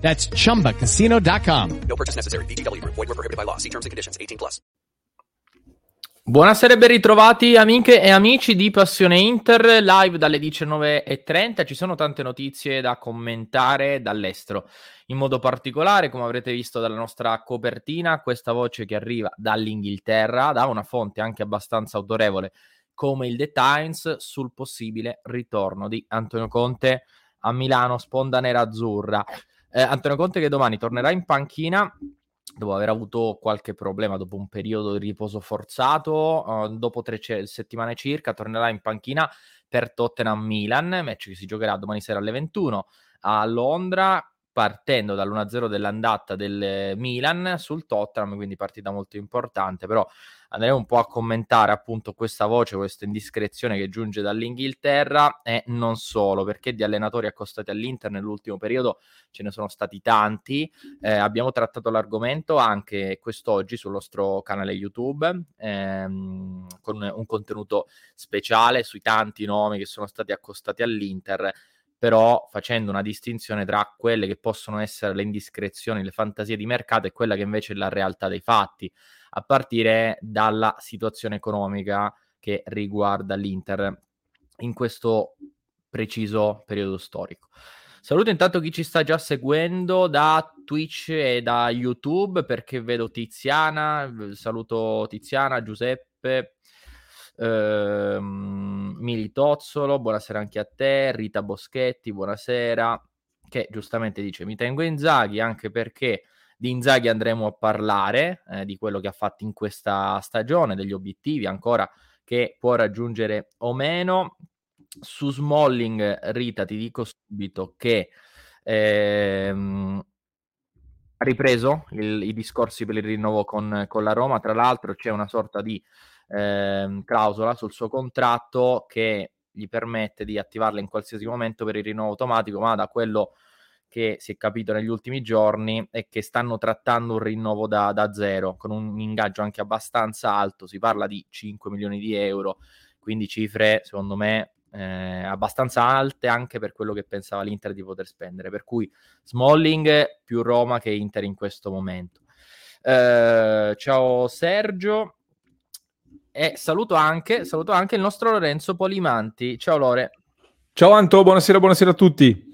That's chumbacasino.com. No purchase necessary. BGW. Void were prohibited by law. See terms and conditions. 18 plus. Buonasera e ben ritrovati amiche e amici di Passione Inter, live dalle 19.30. Ci sono tante notizie da commentare dall'estero. In modo particolare, come avrete visto dalla nostra copertina, questa voce che arriva dall'Inghilterra, da una fonte anche abbastanza autorevole come il The Times, sul possibile ritorno di Antonio Conte a Milano, sponda nera azzurra. Eh, Antonio Conte che domani tornerà in panchina dopo aver avuto qualche problema dopo un periodo di riposo forzato, uh, dopo tre c- settimane circa tornerà in panchina per Tottenham Milan, match che si giocherà domani sera alle 21 a Londra, partendo dall'1-0 dell'andata del Milan sul Tottenham, quindi partita molto importante, però andremo un po' a commentare appunto questa voce, questa indiscrezione che giunge dall'Inghilterra e non solo, perché di allenatori accostati all'Inter nell'ultimo periodo ce ne sono stati tanti. Eh, abbiamo trattato l'argomento anche quest'oggi sul nostro canale YouTube ehm, con un contenuto speciale sui tanti nomi che sono stati accostati all'Inter però facendo una distinzione tra quelle che possono essere le indiscrezioni, le fantasie di mercato e quella che invece è la realtà dei fatti a partire dalla situazione economica che riguarda l'Inter in questo preciso periodo storico. Saluto intanto chi ci sta già seguendo da Twitch e da YouTube perché vedo Tiziana, saluto Tiziana, Giuseppe, ehm, Militozzolo, buonasera anche a te, Rita Boschetti, buonasera, che giustamente dice mi tengo in Zaghi anche perché di Inzaghi andremo a parlare, eh, di quello che ha fatto in questa stagione, degli obiettivi ancora che può raggiungere o meno. Su Smalling, Rita, ti dico subito che ehm, ha ripreso il, i discorsi per il rinnovo con, con, la Roma. Tra l'altro c'è una sorta di ehm, clausola sul suo contratto che gli permette di attivarla in qualsiasi momento per il rinnovo automatico, ma da quello che si è capito negli ultimi giorni è che stanno trattando un rinnovo da, da zero, con un ingaggio anche abbastanza alto, si parla di 5 milioni di euro, quindi cifre secondo me eh, abbastanza alte anche per quello che pensava l'Inter di poter spendere, per cui Smalling più Roma che Inter in questo momento. Eh, ciao Sergio e saluto anche, saluto anche il nostro Lorenzo Polimanti. Ciao Lore. Ciao Anto, buonasera, buonasera a tutti.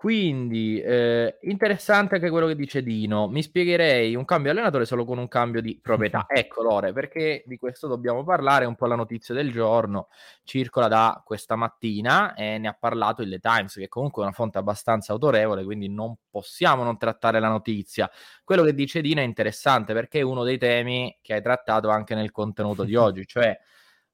Quindi, eh, interessante anche quello che dice Dino. Mi spiegherei un cambio allenatore solo con un cambio di proprietà. Ecco, Lore, perché di questo dobbiamo parlare. È un po' la notizia del giorno. Circola da questa mattina e ne ha parlato il The Times, che comunque è una fonte abbastanza autorevole, quindi non possiamo non trattare la notizia. Quello che dice Dino è interessante perché è uno dei temi che hai trattato anche nel contenuto di oggi, cioè,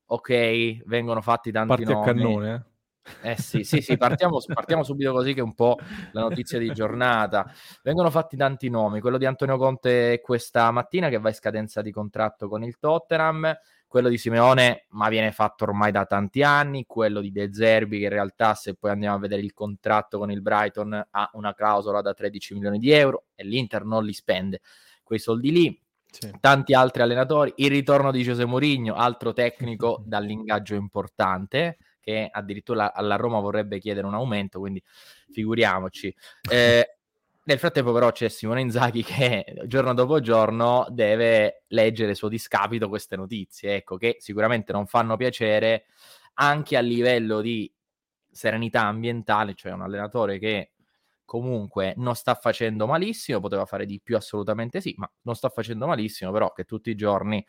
ok, vengono fatti tanti Parti nomi. a cannone, eh? Eh sì, sì, sì, partiamo, partiamo, subito così che è un po' la notizia di giornata. Vengono fatti tanti nomi, quello di Antonio Conte questa mattina che va in scadenza di contratto con il Tottenham, quello di Simeone ma viene fatto ormai da tanti anni, quello di De Zerbi che in realtà se poi andiamo a vedere il contratto con il Brighton ha una clausola da 13 milioni di euro e l'Inter non li spende quei soldi lì. Sì. Tanti altri allenatori, il ritorno di José Mourinho, altro tecnico dall'ingaggio importante, che addirittura alla Roma vorrebbe chiedere un aumento, quindi figuriamoci. Eh, nel frattempo però c'è Simone Inzaghi che giorno dopo giorno deve leggere suo discapito queste notizie, ecco, che sicuramente non fanno piacere anche a livello di serenità ambientale, cioè un allenatore che comunque non sta facendo malissimo, poteva fare di più assolutamente sì, ma non sta facendo malissimo, però che tutti i giorni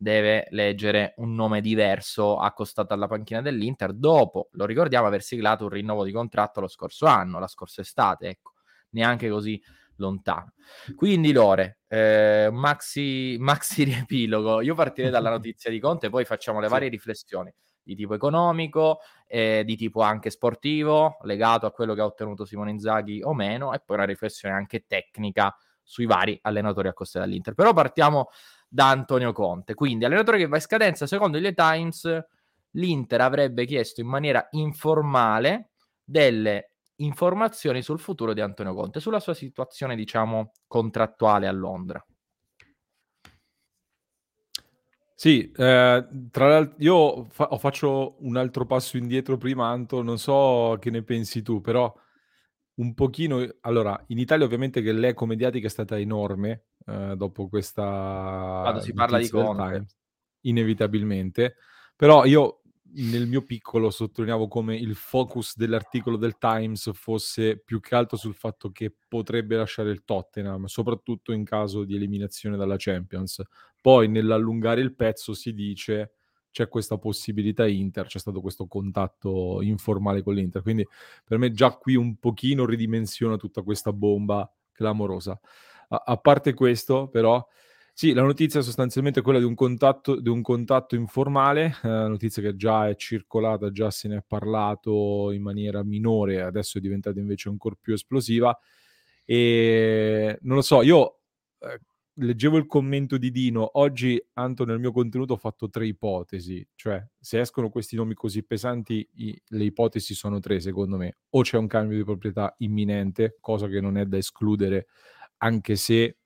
deve leggere un nome diverso accostato alla panchina dell'Inter dopo, lo ricordiamo, aver siglato un rinnovo di contratto lo scorso anno, la scorsa estate, ecco, neanche così lontano. Quindi Lore, eh, maxi, maxi riepilogo, io partirei dalla notizia di Conte, poi facciamo le varie riflessioni di tipo economico, eh, di tipo anche sportivo, legato a quello che ha ottenuto Simone Inzaghi o meno, e poi una riflessione anche tecnica sui vari allenatori a costa dall'Inter. Però partiamo da Antonio Conte. Quindi, allenatore che va in scadenza, secondo il Times, l'Inter avrebbe chiesto in maniera informale delle informazioni sul futuro di Antonio Conte, sulla sua situazione, diciamo, contrattuale a Londra. Sì, eh, tra l'altro io fa- faccio un altro passo indietro prima, Anto, non so che ne pensi tu, però un pochino... Allora, in Italia ovviamente che l'eco mediatica è stata enorme eh, dopo questa... Quando si parla di Conte. Inevitabilmente, però io nel mio piccolo sottolineavo come il focus dell'articolo del Times fosse più che altro sul fatto che potrebbe lasciare il Tottenham, soprattutto in caso di eliminazione dalla Champions. Poi nell'allungare il pezzo si dice c'è questa possibilità Inter, c'è stato questo contatto informale con l'Inter, quindi per me già qui un pochino ridimensiona tutta questa bomba clamorosa. A, parte questo, però, sì, la notizia è sostanzialmente quella di un contatto, di un contatto informale, eh, notizia che già è circolata, già se ne è parlato in maniera minore, adesso è diventata invece ancora più esplosiva. E non lo so, io eh, leggevo il commento di Dino, oggi Anto nel mio contenuto ho fatto tre ipotesi, cioè se escono questi nomi così pesanti, i, le ipotesi sono tre secondo me, o c'è un cambio di proprietà imminente, cosa che non è da escludere, anche se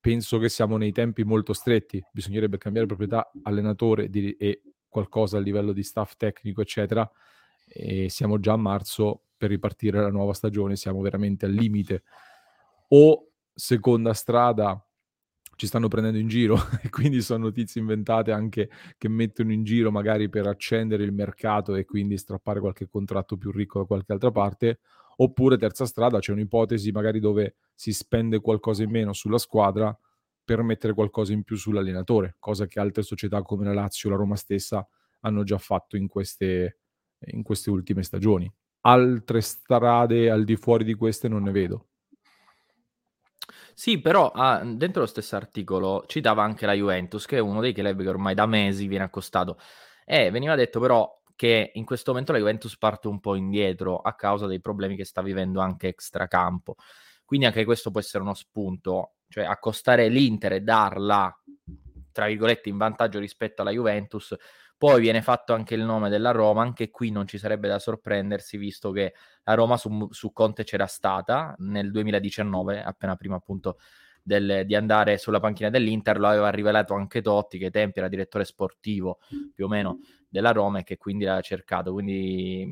penso che siamo nei tempi molto stretti, bisognerebbe cambiare proprietà, allenatore di, e qualcosa a livello di staff tecnico, eccetera, e siamo già a marzo per ripartire la nuova stagione, siamo veramente al limite. O seconda strada, ci stanno prendendo in giro e quindi sono notizie inventate anche che mettono in giro magari per accendere il mercato e quindi strappare qualche contratto più ricco da qualche altra parte, oppure terza strada c'è un'ipotesi magari dove si spende qualcosa in meno sulla squadra per mettere qualcosa in più sull'allenatore, cosa che altre società come la Lazio la Roma stessa hanno già fatto in queste, in queste ultime stagioni. Altre strade al di fuori di queste non ne vedo. Sì, però ah, dentro lo stesso articolo citava anche la Juventus, che è uno dei club che ormai da mesi viene accostato. E veniva detto però che in questo momento la Juventus parte un po' indietro a causa dei problemi che sta vivendo anche extracampo. Quindi anche questo può essere uno spunto, cioè accostare l'Inter e darla, tra virgolette, in vantaggio rispetto alla Juventus. Poi viene fatto anche il nome della Roma, anche qui non ci sarebbe da sorprendersi, visto che la Roma su, su Conte c'era stata nel 2019, appena prima appunto del, di andare sulla panchina dell'Inter, lo aveva rivelato anche Totti, che ai tempi era direttore sportivo più o meno della Roma e che quindi l'ha cercato. Quindi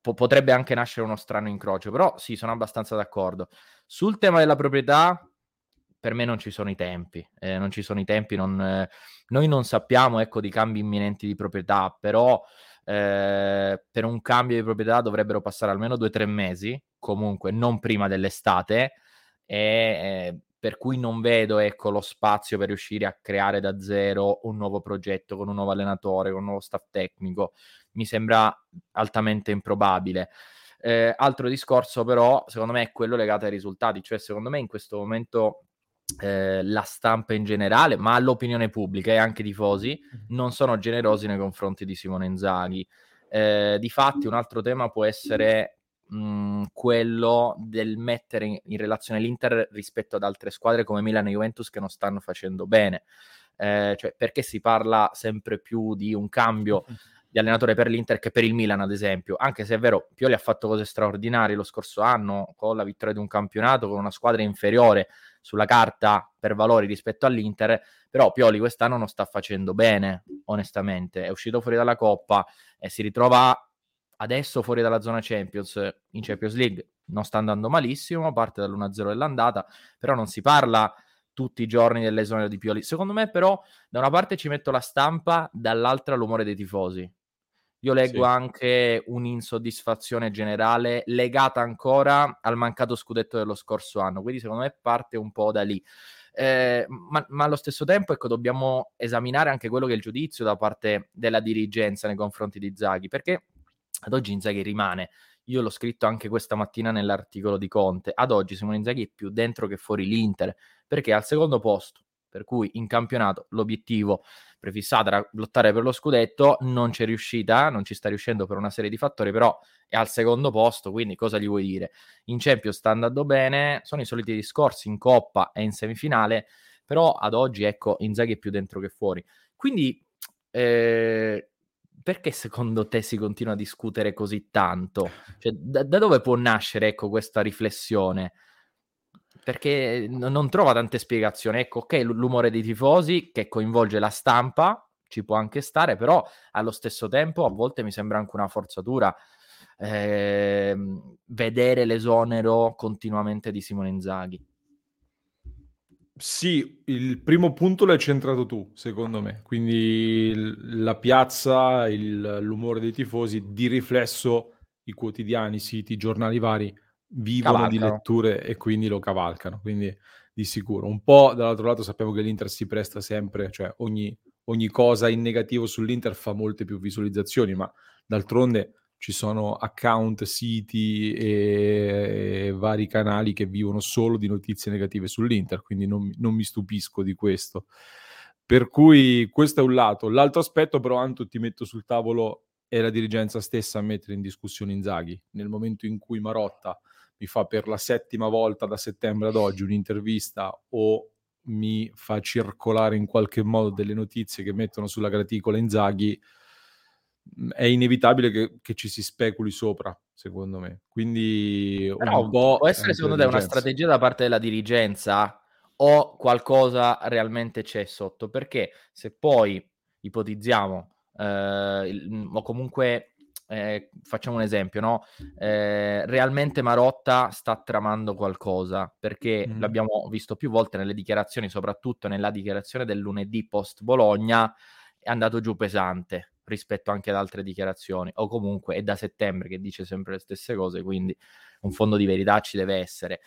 po- potrebbe anche nascere uno strano incrocio, però sì, sono abbastanza d'accordo. Sul tema della proprietà, per me non ci sono i tempi, eh, non ci sono i tempi, non, eh, noi non sappiamo ecco, di cambi imminenti di proprietà, però eh, per un cambio di proprietà dovrebbero passare almeno due o tre mesi, comunque non prima dell'estate, e eh, per cui non vedo ecco, lo spazio per riuscire a creare da zero un nuovo progetto con un nuovo allenatore, con un nuovo staff tecnico. Mi sembra altamente improbabile. Eh, altro discorso però, secondo me, è quello legato ai risultati, cioè secondo me in questo momento eh, la stampa in generale, ma l'opinione pubblica e anche i tifosi non sono generosi nei confronti di Simone Inzaghi. Eh, difatti un altro tema può essere mh, quello del mettere in, in, relazione l'Inter rispetto ad altre squadre come Milan e Juventus che non stanno facendo bene. Eh, cioè, perché si parla sempre più di un cambio di allenatore per l'Inter che per il Milan, ad esempio. Anche se è vero, Pioli ha fatto cose straordinarie lo scorso anno con la vittoria di un campionato con una squadra inferiore sulla carta per valori rispetto all'Inter, però Pioli quest'anno non sta facendo bene, onestamente. È uscito fuori dalla Coppa e si ritrova adesso fuori dalla zona Champions, in Champions League non sta andando malissimo, parte dall'1-0 dell'andata, però non si parla tutti i giorni dell'esonero di Pioli. Secondo me però da una parte ci metto la stampa, dall'altra l'umore dei tifosi. Io leggo sì. anche un'insoddisfazione generale legata ancora al mancato scudetto dello scorso anno, quindi secondo me parte un po' da lì. Eh, ma, ma, allo stesso tempo ecco, dobbiamo esaminare anche quello che è il giudizio da parte della dirigenza nei confronti di Zaghi, perché ad oggi Inzaghi rimane. Io l'ho scritto anche questa mattina nell'articolo di Conte. Ad oggi Simone Inzaghi è più dentro che fuori l'Inter, perché al secondo posto, per cui in campionato l'obiettivo prefissato era lottare per lo scudetto, non c'è riuscita, non ci sta riuscendo per una serie di fattori, però è al secondo posto, quindi cosa gli vuoi dire? In Champions sta andando bene, sono i soliti discorsi in Coppa e in semifinale, però ad oggi ecco Inzaghi è più dentro che fuori. Quindi eh, perché secondo te si continua a discutere così tanto? Cioè, da, da dove può nascere ecco, questa riflessione? perché non trova tante spiegazioni. Ecco, ok, l'umore dei tifosi che coinvolge la stampa ci può anche stare, però allo stesso tempo a volte mi sembra anche una forzatura eh, vedere l'esonero continuamente di Simone Inzaghi. Sì, il primo punto l'hai centrato tu, secondo me. Quindi la piazza, il, l'umore dei tifosi, di riflesso i quotidiani, i siti, i giornali vari vivono cavalcano. di letture e quindi lo cavalcano, quindi di sicuro. Un po' dall'altro lato sappiamo che l'Inter si presta sempre, cioè ogni, ogni cosa in negativo sull'Inter fa molte più visualizzazioni, ma d'altronde ci sono account, siti e, vari canali che vivono solo di notizie negative sull'Inter, quindi non, non, mi stupisco di questo. Per cui questo è un lato. L'altro aspetto, però, Anto, ti metto sul tavolo è la dirigenza stessa a mettere in discussione Inzaghi. Nel momento in cui Marotta mi fa per la settima volta da settembre ad oggi un'intervista o mi fa circolare in qualche modo delle notizie che mettono sulla graticola Inzaghi, è inevitabile che, che ci si speculi sopra, secondo me. Quindi Però un po' può essere secondo te una strategia da parte della dirigenza o qualcosa realmente c'è sotto? Perché se poi ipotizziamo eh, o comunque eh, facciamo un esempio, no? Eh, realmente Marotta sta tramando qualcosa perché mm. l'abbiamo visto più volte nelle dichiarazioni, soprattutto nella dichiarazione del lunedì post Bologna, è andato giù pesante rispetto anche ad altre dichiarazioni, o comunque è da settembre che dice sempre le stesse cose, quindi un fondo di verità ci deve essere.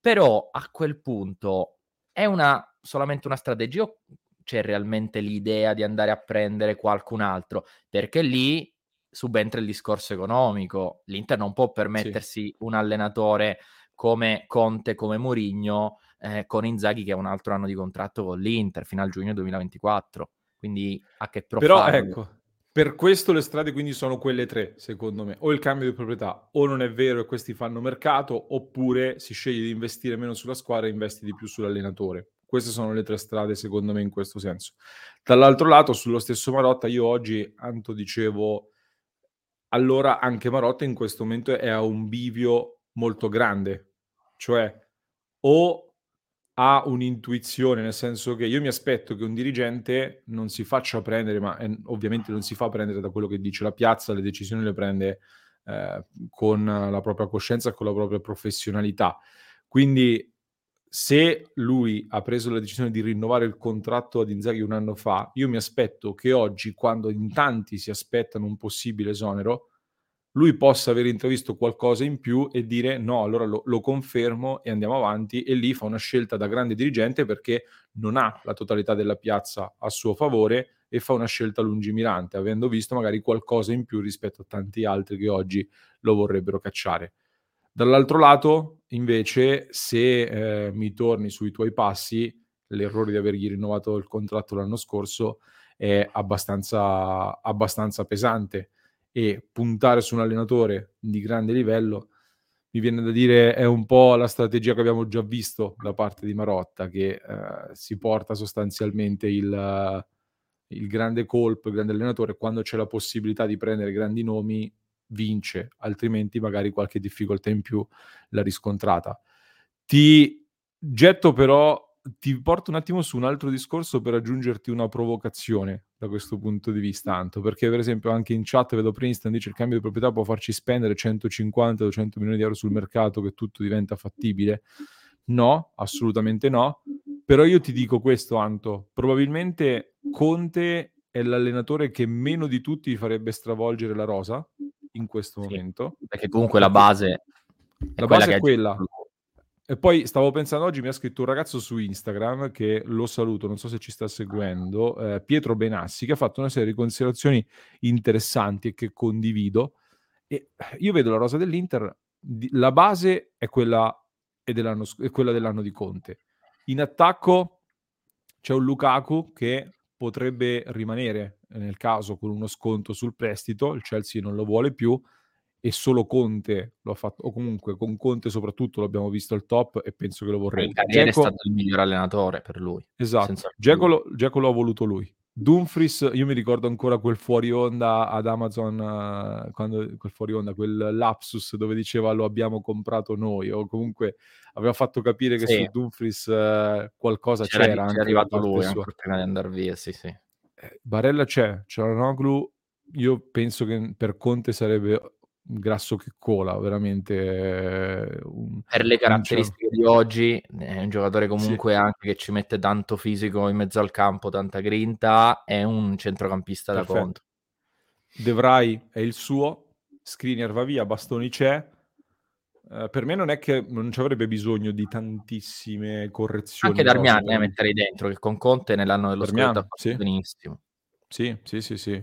Però a quel punto è una, solamente una strategia o c'è realmente l'idea di andare a prendere qualcun altro? Perché lì subentra il discorso economico. L'Inter non può permettersi sì. un allenatore come Conte, come Mourinho, eh, con Inzaghi che ha un altro anno di contratto con l'Inter fino al giugno 2024. Quindi a che profilo? Però ecco, per questo le strade quindi sono quelle tre, secondo me. O il cambio di proprietà, o non è vero e questi fanno mercato, oppure si sceglie di investire meno sulla squadra e investi di più sull'allenatore. Queste sono le tre strade, secondo me, in questo senso. Dall'altro lato, sullo stesso Marotta, io oggi, Anto, dicevo allora anche Marotta in questo momento è a un bivio molto grande, cioè o ha un'intuizione, nel senso che io mi aspetto che un dirigente non si faccia prendere, ma eh, ovviamente non si fa prendere da quello che dice la piazza, le decisioni le prende eh, con la propria coscienza con la propria professionalità. Quindi se lui ha preso la decisione di rinnovare il contratto ad Inzaghi un anno fa, io mi aspetto che oggi, quando in tanti si aspettano un possibile esonero, lui possa aver intravisto qualcosa in più e dire no, allora lo, lo, confermo e andiamo avanti e lì fa una scelta da grande dirigente perché non ha la totalità della piazza a suo favore e fa una scelta lungimirante, avendo visto magari qualcosa in più rispetto a tanti altri che oggi lo vorrebbero cacciare. Dall'altro lato, invece, se eh, mi torni sui tuoi passi, l'errore di avergli rinnovato il contratto l'anno scorso è abbastanza, abbastanza pesante e puntare su un allenatore di grande livello mi viene da dire è un po' la strategia che abbiamo già visto da parte di Marotta che eh, si porta sostanzialmente il, il grande colpo, il grande allenatore quando c'è la possibilità di prendere grandi nomi vince, altrimenti magari qualche difficoltà in più l'ha riscontrata. Ti getto però, ti porto un attimo su un altro discorso per aggiungerti una provocazione da questo punto di vista, Anto, perché per esempio anche in chat vedo Princeton dice il cambio di proprietà può farci spendere 150-200 milioni di euro sul mercato che tutto diventa fattibile. No, assolutamente no. Però io ti dico questo, Anto, probabilmente Conte è l'allenatore che meno di tutti farebbe stravolgere la rosa in questo sì, momento. Perché comunque la base è la base è quella. E poi stavo pensando oggi mi ha scritto un ragazzo su Instagram che lo saluto, non so se ci sta seguendo, eh, Pietro Benassi, che ha fatto una serie di considerazioni interessanti e che condivido. E io vedo la rosa dell'Inter, la base è quella, è dell'anno, è quella dell'anno di Conte. In attacco c'è un Lukaku che potrebbe rimanere nel caso con uno sconto sul prestito, il Chelsea non lo vuole più e solo Conte lo ha fatto, o comunque con Conte soprattutto l'abbiamo visto al top e penso che lo vorrebbe. Dzeko è stato il miglior allenatore per lui. Esatto, Dzeko lo, ha voluto lui. Dumfries, io mi ricordo ancora quel fuori onda ad Amazon, quando, quel fuori onda, quel lapsus dove diceva lo abbiamo comprato noi, o comunque aveva fatto capire che sì. su Dumfries uh, qualcosa c'era. c'era anche è arrivato lui prima di andare via, sì sì. Eh, Barella c'è, c'è la Noglu, io penso che per Conte sarebbe grasso che cola, veramente. Eh, un, per le caratteristiche un... di oggi, è un giocatore comunque sì. anche che ci mette tanto fisico in mezzo al campo, tanta grinta, è un centrocampista Perfetto. da conto. De Vrij è il suo, Skriniar va via, Bastoni c'è. Uh, per me non è che non ci avrebbe bisogno di tantissime correzioni. Anche Darmian eh, metterei dentro, che con Conte nell'anno dello Darmian, scudetto sì. benissimo. Sì, sì, sì, sì.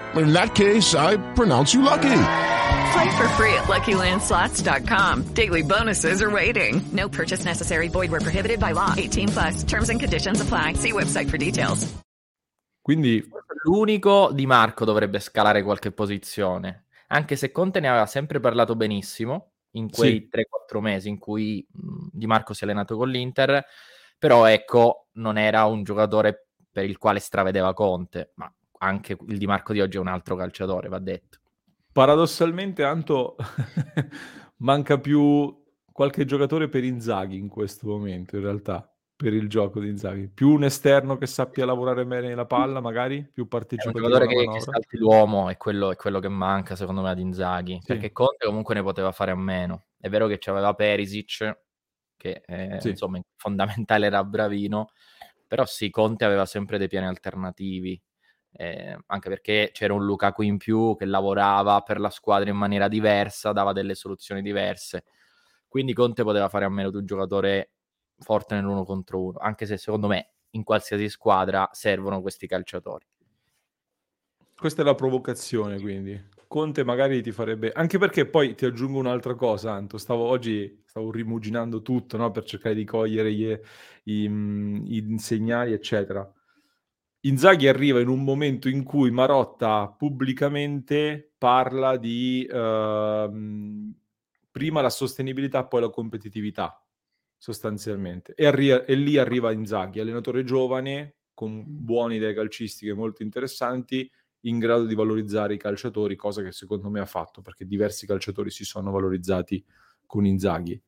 In that case, I pronounce you lucky. Play for free at LuckyLandSlots.com. Daily bonuses are waiting. No purchase necessary. Void were prohibited by law. 18 plus. Terms and conditions apply. See website for details. Quindi l'unico Di Marco dovrebbe scalare qualche posizione, anche se Conte ne aveva sempre parlato benissimo in quei sì. 3-4 mesi in cui Di Marco si è allenato con l'Inter, però ecco, non era un giocatore per il quale stravedeva Conte, ma anche il Di Marco di oggi è un altro calciatore, va detto. Paradossalmente, Anto, manca più qualche giocatore per Inzaghi in questo momento, in realtà, per il gioco di Inzaghi. Più un esterno che sappia lavorare bene la palla, magari, più partecipativo. È un giocatore che, che salti l'uomo, è quello, è quello, che manca, secondo me, ad Inzaghi. Sì. Perché Conte comunque ne poteva fare a meno. È vero che c'aveva Perisic, che eh, sì. insomma, fondamentale era bravino, però sì, Conte aveva sempre dei piani alternativi eh, anche perché c'era un Lukaku in più che lavorava per la squadra in maniera diversa, dava delle soluzioni diverse. Quindi Conte poteva fare a meno di un giocatore forte nell'uno contro uno, anche se secondo me in qualsiasi squadra servono questi calciatori. Questa è la provocazione, quindi. Conte magari ti farebbe... Anche perché poi ti aggiungo un'altra cosa, Anto. Stavo oggi stavo rimuginando tutto no? per cercare di cogliere gli, i, i, i segnali, eccetera Inzaghi arriva in un momento in cui Marotta pubblicamente parla di uh, prima la sostenibilità, poi la competitività, sostanzialmente. E, arri- e, lì arriva Inzaghi, allenatore giovane, con buone idee calcistiche molto interessanti, in grado di valorizzare i calciatori, cosa che secondo me ha fatto, perché diversi calciatori si sono valorizzati con Inzaghi.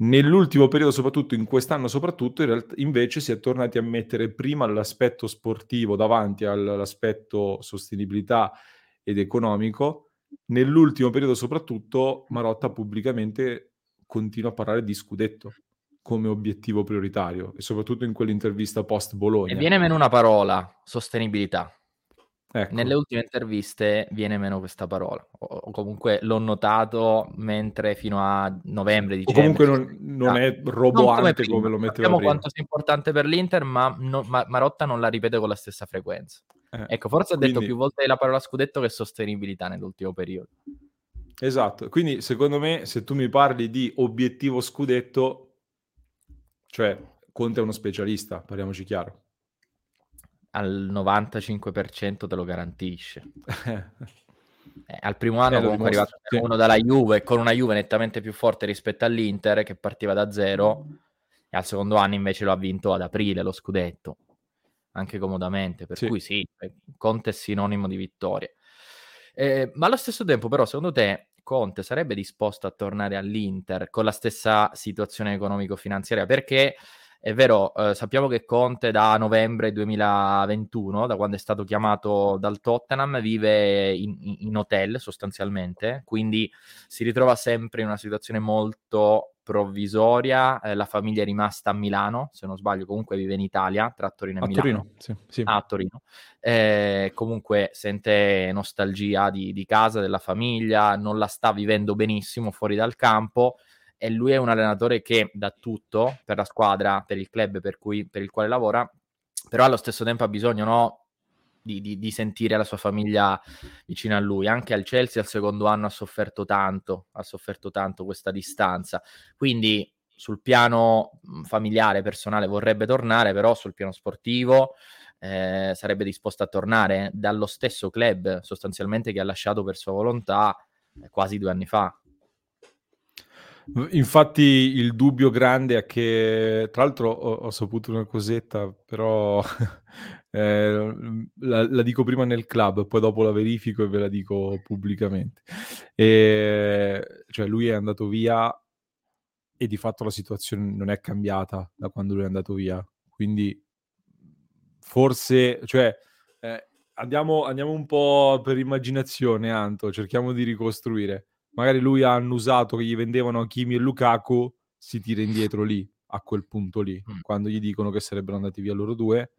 Nell'ultimo periodo, soprattutto in quest'anno, soprattutto, in realtà, invece si è tornati a mettere prima l'aspetto sportivo davanti all'aspetto sostenibilità ed economico. Nell'ultimo periodo, soprattutto, Marotta pubblicamente continua a parlare di scudetto come obiettivo prioritario e soprattutto in quell'intervista post Bologna. E viene meno una parola, sostenibilità. Ecco. Nelle ultime interviste viene meno questa parola, o, comunque l'ho notato mentre fino a novembre, dicembre. O comunque non, non è roboante come, come, lo metteva Sappiamo prima. quanto sia importante per l'Inter, ma, no, ma, Marotta non la ripete con la stessa frequenza. Eh, ecco, forse ha detto più volte la parola scudetto che sostenibilità nell'ultimo periodo. Esatto, quindi secondo me se tu mi parli di obiettivo scudetto, cioè Conte è uno specialista, parliamoci chiaro al 95% te lo garantisce. eh, al primo anno eh, comunque è arrivato sì. uno dalla Juve con una Juve nettamente più forte rispetto all'Inter che partiva da zero e al secondo anno invece lo ha vinto ad aprile lo scudetto anche comodamente per sì. cui sì, Conte è sinonimo di vittoria eh, ma allo stesso tempo però secondo te Conte sarebbe disposto a tornare all'Inter con la stessa situazione economico-finanziaria, perché è vero, eh, sappiamo che Conte da novembre 2021, da quando è stato chiamato dal Tottenham, vive in, in hotel sostanzialmente, quindi si ritrova sempre in una situazione molto provvisoria. Eh, la famiglia è rimasta a Milano, se non sbaglio, comunque vive in Italia, tra Torino e A Milano. Torino, sì, sì. Ah, a Torino. Eh, comunque sente nostalgia di, di casa, della famiglia, non la sta vivendo benissimo fuori dal campo e lui è un allenatore che dà tutto per la squadra, per il club per, cui, per il quale lavora, però allo stesso tempo ha bisogno no, di, di, di, sentire la sua famiglia vicino a lui. Anche al Chelsea al secondo anno ha sofferto tanto, ha sofferto tanto questa distanza. Quindi sul piano familiare, personale vorrebbe tornare, però sul piano sportivo eh, sarebbe disposto a tornare dallo stesso club sostanzialmente che ha lasciato per sua volontà eh, quasi due anni fa. Infatti il dubbio grande è che, tra l'altro ho, ho saputo una cosetta, però eh, la, la, dico prima nel club, poi dopo la verifico e ve la dico pubblicamente. E, cioè lui è andato via e di fatto la situazione non è cambiata da quando lui è andato via. Quindi forse, cioè, eh, andiamo, andiamo un po' per immaginazione, Anto, cerchiamo di ricostruire magari lui ha annusato che gli vendevano Kimi e Lukaku, si tira indietro lì, a quel punto lì, mm. quando gli dicono che sarebbero andati via loro due.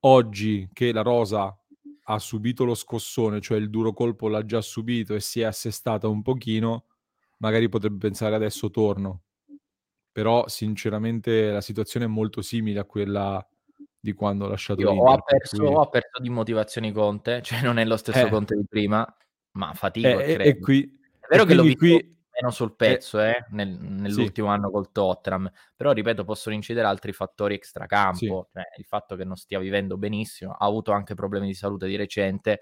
Oggi che la Rosa ha subito lo scossone, cioè il duro colpo l'ha già subito e si è assestata un pochino, magari potrebbe pensare adesso torno. Però sinceramente la situazione è molto simile a quella di quando ho lasciato Io ho perso, cui... ho perso di motivazioni Conte, cioè non è lo stesso eh. Conte di prima, ma fatico eh, e, e qui vero che l'ho visto qui... meno sul pezzo eh, nel, nell'ultimo sì. anno col Tottenham, però ripeto possono incidere altri fattori extracampo, sì. cioè il fatto che non stia vivendo benissimo, ha avuto anche problemi di salute di recente,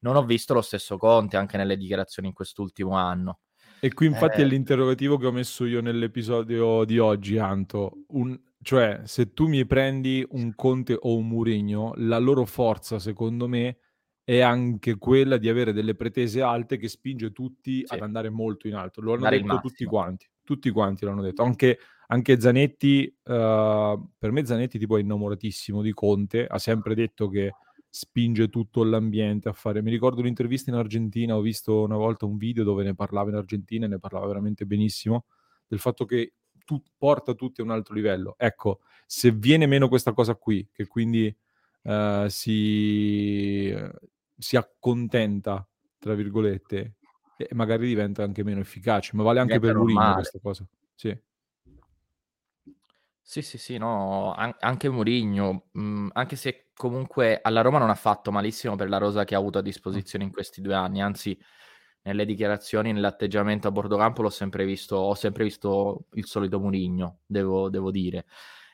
non ho visto lo stesso Conte anche nelle dichiarazioni in quest'ultimo anno. E qui infatti eh... è l'interrogativo che ho messo io nell'episodio di oggi, Anto. Un, cioè, se tu mi prendi un Conte o un Murigno, la loro forza, secondo me, è anche quella di avere delle pretese alte che spinge tutti sì. ad andare molto in alto. Lo hanno Dare detto tutti quanti, tutti quanti l'hanno detto. Anche, anche Zanetti, uh, per me Zanetti tipo è innamoratissimo di Conte, ha sempre detto che spinge tutto l'ambiente a fare. Mi ricordo un'intervista in Argentina, ho visto una volta un video dove ne parlava in Argentina e ne parlava veramente benissimo del fatto che tu, porta tutti a un altro livello. Ecco, se viene meno questa cosa qui, che quindi uh, si, si accontenta, tra virgolette, e magari diventa anche meno efficace. Ma vale anche per Mourinho questa cosa. Sì. Sì, sì, sì, no, an- anche Mourinho, mh, anche se comunque alla Roma non ha fatto malissimo per la rosa che ha avuto a disposizione in questi due anni, anzi nelle dichiarazioni, nell'atteggiamento a bordo campo l'ho sempre visto, ho sempre visto il solito Mourinho, devo, devo dire.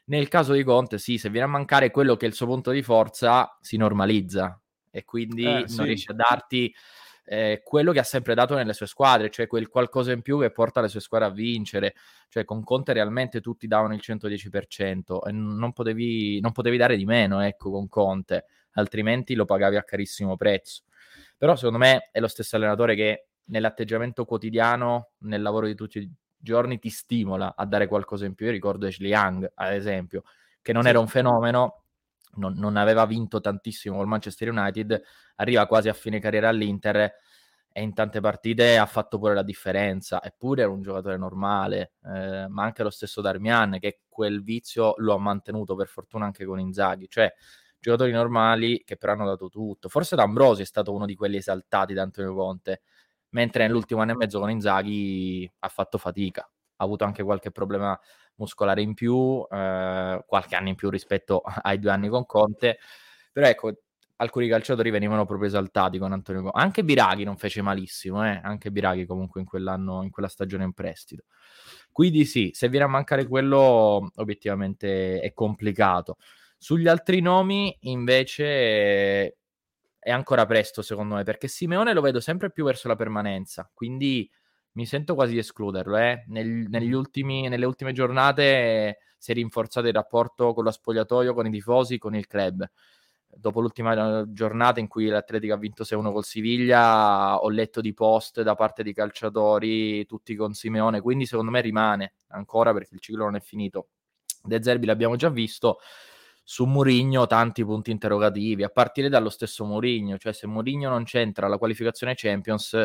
Nel caso di Conte, sì, se viene a mancare quello che è il suo punto di forza, si normalizza, e quindi eh, non sì. riesce a darti eh, quello che ha sempre dato nelle sue squadre, cioè quel qualcosa in più che porta le sue squadre a vincere. Cioè con Conte realmente tutti davano il 110% e non potevi, non potevi dare di meno, ecco, con Conte, altrimenti lo pagavi a carissimo prezzo. Però secondo me è lo stesso allenatore che nell'atteggiamento quotidiano, nel lavoro di tutti giorni, ti stimola a dare qualcosa in più. Io ricordo Ashley Young, ad esempio, che non sì. era un fenomeno, non, non, aveva vinto tantissimo col Manchester United, arriva quasi a fine carriera all'Inter e in tante partite ha fatto pure la differenza, eppure era un giocatore normale, eh, ma anche lo stesso Darmian che quel vizio lo ha mantenuto per fortuna anche con Inzaghi, cioè giocatori normali che però hanno dato tutto. Forse D'Ambrosi è stato uno di quelli esaltati da Antonio Conte, mentre nell'ultimo anno e mezzo con Inzaghi ha fatto fatica, ha avuto anche qualche problema muscolare in più, eh, qualche anno in più rispetto ai due anni con Conte, però ecco, alcuni calciatori venivano proprio esaltati con Antonio Conte. Anche Biraghi non fece malissimo, eh? anche Biraghi comunque in quell'anno, in quella stagione in prestito. Quindi sì, se viene a mancare quello, obiettivamente è complicato. Sugli altri nomi, invece, è ancora presto, secondo me, perché Simeone lo vedo sempre più verso la permanenza, quindi mi sento quasi di escluderlo. Eh. Nel, ultimi, nelle ultime giornate si è rinforzato il rapporto con lo spogliatoio, con i tifosi, con il club. dopo l'ultima eh, giornata in cui l'Atletica ha vinto 6-1 col Siviglia, ho letto di post da parte di calciatori tutti con Simeone, quindi secondo me rimane ancora perché il ciclo non è finito. De Zerbi l'abbiamo già visto, su Mourinho tanti punti interrogativi, a partire dallo stesso Mourinho, cioè se Mourinho non c'entra la qualificazione Champions,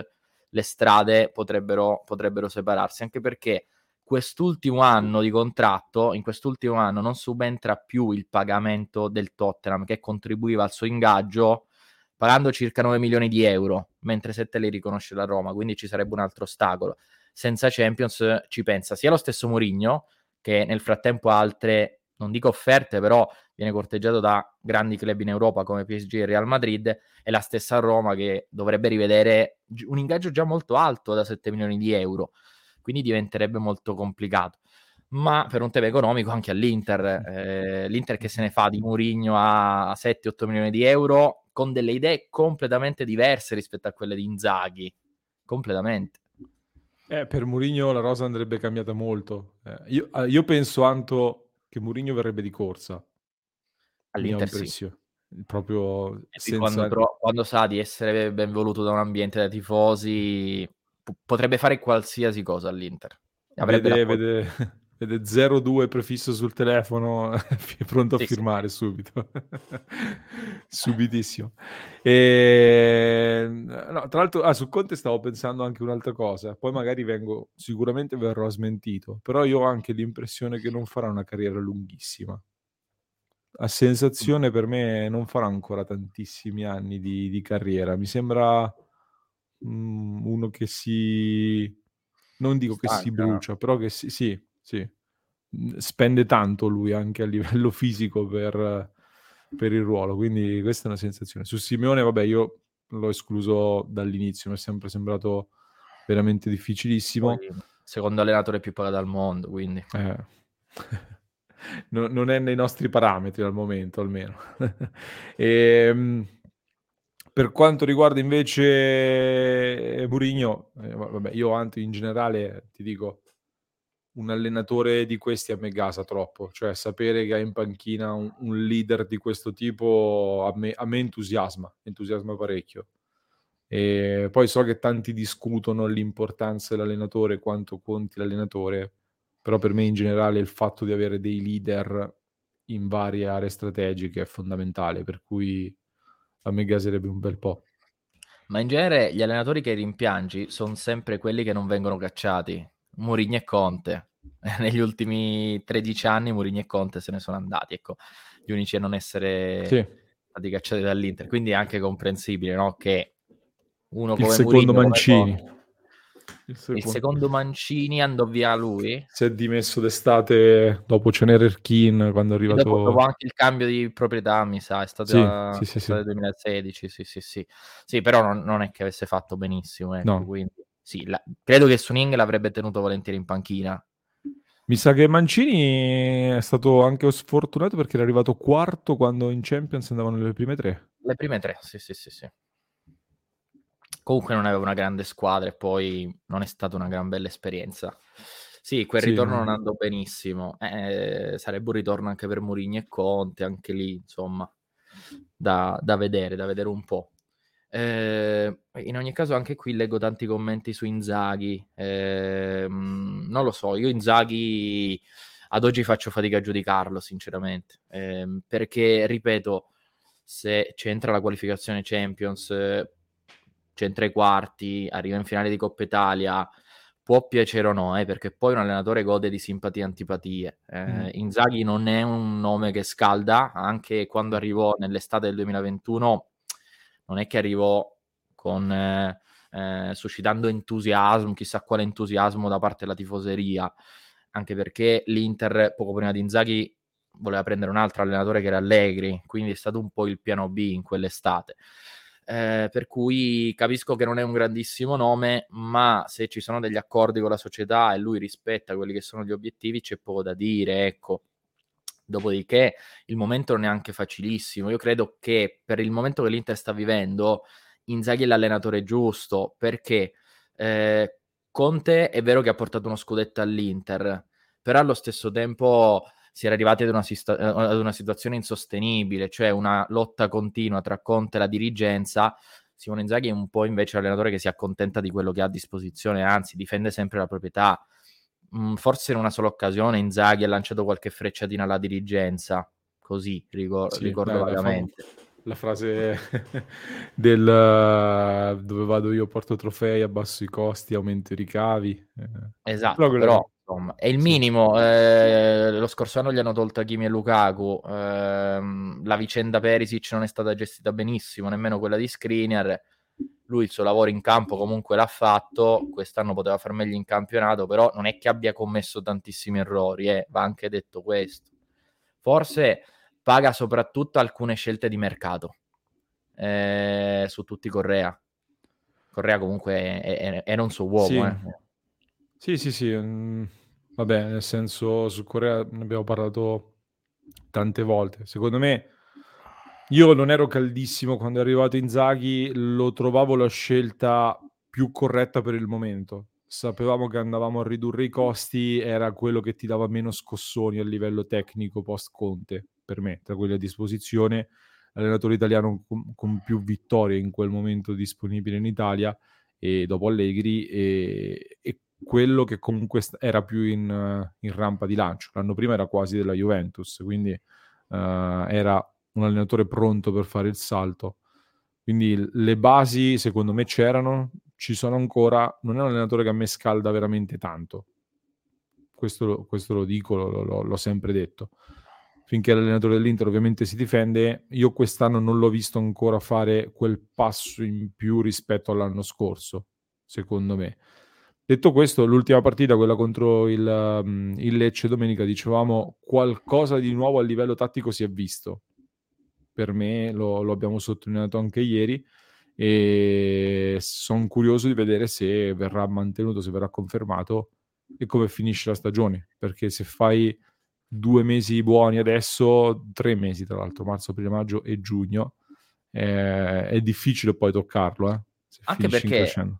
le strade potrebbero, potrebbero separarsi, anche perché quest'ultimo anno di contratto, in quest'ultimo anno non subentra più il pagamento del Tottenham che contribuiva al suo ingaggio pagando circa 9 milioni di euro, mentre 7 li riconosce la Roma, quindi ci sarebbe un altro ostacolo. Senza Champions ci pensa sia lo stesso Mourinho, che nel frattempo ha altre, non dico offerte, però viene corteggiato da grandi club in Europa come PSG e Real Madrid, e la stessa Roma che dovrebbe rivedere un ingaggio già molto alto da 7 milioni di euro quindi diventerebbe molto complicato. Ma per un tema economico anche all'Inter, eh, l'Inter che se ne fa di Murigno a 7-8 milioni di euro con delle idee completamente diverse rispetto a quelle di Inzaghi, completamente. Eh, per Mourinho la rosa andrebbe cambiata molto. Eh, io, eh, io, penso Anto che Mourinho verrebbe di corsa. All'Inter sì. Proprio senza... quando, tro- quando, sa di essere ben voluto da un ambiente da tifosi, potrebbe fare qualsiasi cosa all'Inter. Vede, vede, vede 02 prefisso sul telefono, pronto a sì, firmare sì. subito. Subitissimo. E... No, tra l'altro, ah, su Conte stavo pensando anche un'altra cosa, poi magari vengo, sicuramente verrò smentito, però io ho anche l'impressione che non farà una carriera lunghissima. A sensazione per me non farà ancora tantissimi anni di, di carriera, mi sembra mh, uno che si... non dico Stanca. che si brucia, però che si... sì, sì. Spende tanto lui anche a livello fisico per, per il ruolo, quindi questa è una sensazione. Su Simeone, vabbè, io l'ho escluso dall'inizio, mi è sempre sembrato veramente difficilissimo. Poi, secondo allenatore più pagato al mondo, quindi... Eh. no, non è nei nostri parametri al momento, almeno. e, ehm, per quanto riguarda invece Murigno, eh, vabbè, io anzi in generale ti dico, un allenatore di questi a me gasa troppo, cioè sapere che ha in panchina un, un leader di questo tipo a me, a me, entusiasma, entusiasma parecchio. E poi so che tanti discutono l'importanza dell'allenatore, quanto conti l'allenatore, però per me in generale il fatto di avere dei leader in varie aree strategiche è fondamentale, per cui a me gaserebbe un bel po'. Ma in genere gli allenatori che rimpiangi sono sempre quelli che non vengono cacciati. Murigno e Conte. Negli ultimi 13 anni Murigno e Conte se ne sono andati, ecco, gli unici a non essere sì. stati cacciati dall'Inter. Quindi è anche comprensibile, no? Che uno come Il secondo Murigno, Mancini. Come il secondo. il secondo Mancini andò via lui. Si è dimesso d'estate dopo Cenerer Kin quando è arrivato... Dopo, dopo, anche il cambio di proprietà, mi sa, è stato sì, sì, sì, 2016, sì, sì, sì. Sì, però non, non, è che avesse fatto benissimo, ecco, no. quindi sì, la, credo che Suning l'avrebbe tenuto volentieri in panchina. Mi sa che Mancini è stato anche sfortunato perché era arrivato quarto quando in Champions andavano le prime tre. Le prime tre, sì, sì, sì, sì comunque non aveva una grande squadra e poi non è stata una gran bella esperienza. Sì, quel sì, ritorno non andò benissimo. Eh, sarebbe un ritorno anche per Mourinho e Conte, anche lì, insomma, da, da vedere, da vedere un po'. Eh, in ogni caso, anche qui leggo tanti commenti su Inzaghi. Eh, non lo so, io Inzaghi ad oggi faccio fatica a giudicarlo, sinceramente, eh, perché, ripeto, se c'entra la qualificazione Champions, c'entra i quarti, arriva in finale di Coppa Italia, può piacere o no, eh, perché poi un allenatore gode di simpatie e antipatie. Eh, mm. Inzaghi non è un nome che scalda, anche quando arrivò nell'estate del 2021, non è che arrivò con, eh, eh, suscitando entusiasmo, chissà quale entusiasmo da parte della tifoseria, anche perché l'Inter poco prima di Inzaghi voleva prendere un altro allenatore che era Allegri, quindi è stato un po' il piano B in quell'estate. Eh, per cui capisco che non è un grandissimo nome, ma se ci sono degli accordi con la società e lui rispetta quelli che sono gli obiettivi, c'è poco da dire, ecco. Dopodiché il momento non è anche facilissimo. Io credo che per il momento che l'Inter sta vivendo, Inzaghi è l'allenatore giusto, perché eh, Conte è vero che ha portato uno scudetto all'Inter, però allo stesso tempo si era arrivati ad una, eh, ad una situazione insostenibile, cioè una lotta continua tra Conte e la dirigenza. Simone Inzaghi è un po' invece l'allenatore che si accontenta di quello che ha a disposizione, anzi difende sempre la proprietà. Mm, forse in una sola occasione Inzaghi ha lanciato qualche frecciatina alla dirigenza, così ricor- Sì, ricordo dai, la vagamente. La frase del dove vado io porto trofei, abbasso i costi, aumento i ricavi. eh. Esatto, Però però insomma, è il Sì. minimo. eh, lo scorso anno gli hanno tolto Hakimi e Lukaku. ehm, la vicenda Perisic non è stata gestita benissimo, nemmeno quella di Skriniar. Lui il suo lavoro in campo comunque l'ha fatto. Quest'anno poteva far meglio in campionato, però non è che abbia commesso tantissimi errori. eh, Va anche detto questo. Forse paga soprattutto alcune scelte di mercato eh, su tutti Correa. Correa comunque è, è- è non suo uomo. Sì. eh. Sì, sì, sì. Vabbè, nel senso, su Corea ne abbiamo parlato tante volte. Secondo me, io non ero caldissimo quando è arrivato Inzaghi, lo trovavo la scelta più corretta per il momento. Sapevamo che andavamo a ridurre i costi, era quello che ti dava meno scossoni a livello tecnico post-Conte, per me, tra quelli a disposizione. Allenatore italiano con, con più vittorie in quel momento disponibile in Italia e dopo Allegri e, e quello che comunque era più in, in rampa di lancio. L'anno prima era quasi della Juventus, quindi eh, era un allenatore pronto per fare il salto. Quindi le basi secondo me c'erano, ci sono ancora. Non è un allenatore che a me scalda veramente tanto. Questo, lo- questo lo dico, lo- lo- l'ho sempre detto. Finché l'allenatore dell'Inter ovviamente si difende, io quest'anno non l'ho visto ancora fare quel passo in più rispetto all'anno scorso, secondo me. Detto questo, l'ultima partita, quella contro il, um, il Lecce domenica, dicevamo qualcosa di nuovo a livello tattico si è visto. Per me lo, lo abbiamo sottolineato anche ieri e sono curioso di vedere se verrà mantenuto, se verrà confermato e come finisce la stagione. Perché se fai due mesi buoni adesso, tre mesi tra l'altro, marzo, aprile, maggio e giugno, eh, è difficile poi toccarlo. eh, Anche perché.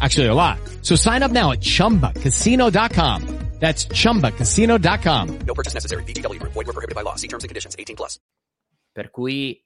Actually, a lot. So sign up now at chumbacasino.com. That's chumbacasino.com. No purchase necessary. VGW Group. Void were prohibited by law. See terms and conditions. 18 plus. Per cui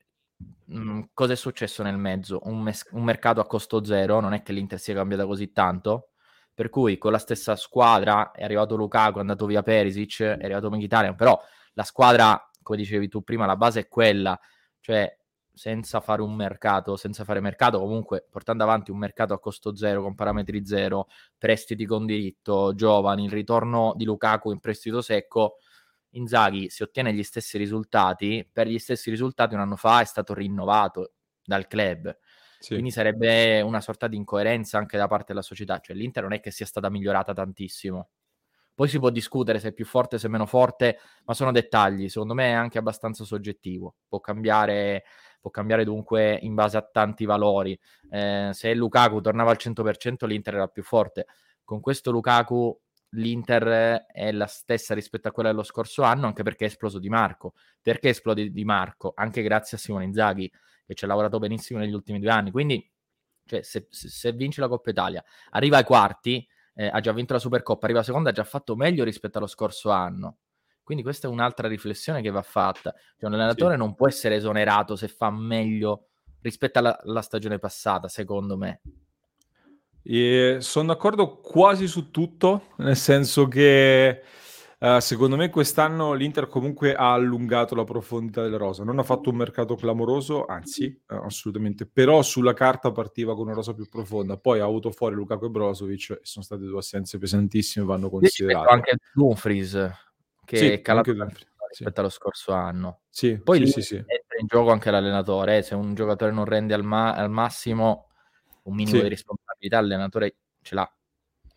mh, cosa è successo nel mezzo? Un, mes- un mercato a costo zero, non è che l'Inter sia cambiata così tanto. Per cui con la stessa squadra è arrivato Lukaku, è andato via Perisic, è arrivato Mkhitaryan, però la squadra, come dicevi tu prima, la base è quella, cioè senza fare un mercato, senza fare mercato, comunque portando avanti un mercato a costo zero con parametri zero, prestiti con diritto, giovani, il ritorno di Lukaku in prestito secco, Inzaghi si ottiene gli stessi risultati, per gli stessi risultati un anno fa è stato rinnovato dal club. Sì. Quindi sarebbe una sorta di incoerenza anche da parte della società, cioè l'Inter non è che sia stata migliorata tantissimo. Poi si può discutere se è più forte, se è meno forte, ma sono dettagli, secondo me è anche abbastanza soggettivo, può cambiare, può cambiare dunque in base a tanti valori. Eh, se Lukaku tornava al 100% l'Inter era più forte, con questo Lukaku l'Inter è la stessa rispetto a quella dello scorso anno, anche perché è esploso Di Marco. Perché esplode Di Marco? Anche grazie a Simone Inzaghi, che ci ha lavorato benissimo negli ultimi due anni. Quindi, cioè, se, se- vince la Coppa Italia, arriva ai quarti, eh, ha già vinto la Supercoppa, arriva seconda, ha già fatto meglio rispetto allo scorso anno. Quindi questa è un'altra riflessione che va fatta. Cioè, un allenatore non può essere esonerato se fa meglio rispetto alla, alla stagione passata, secondo me. E sono d'accordo quasi su tutto, nel senso che eh, secondo me quest'anno l'Inter comunque ha allungato la profondità della rosa. Non ha fatto un mercato clamoroso, anzi, eh, assolutamente, però sulla carta partiva con una rosa più profonda. Poi ha avuto fuori Lukaku e Brozovic e sono state due assenze pesantissime, vanno considerate. anche Dumfries, che Sì, è calato Dumfries, sì. rispetto allo scorso anno. Sì, Poi sì, sì, in gioco anche l'allenatore. eh. Se un giocatore non rende al, ma- al massimo, un minimo di responsabilità l'allenatore ce l'ha.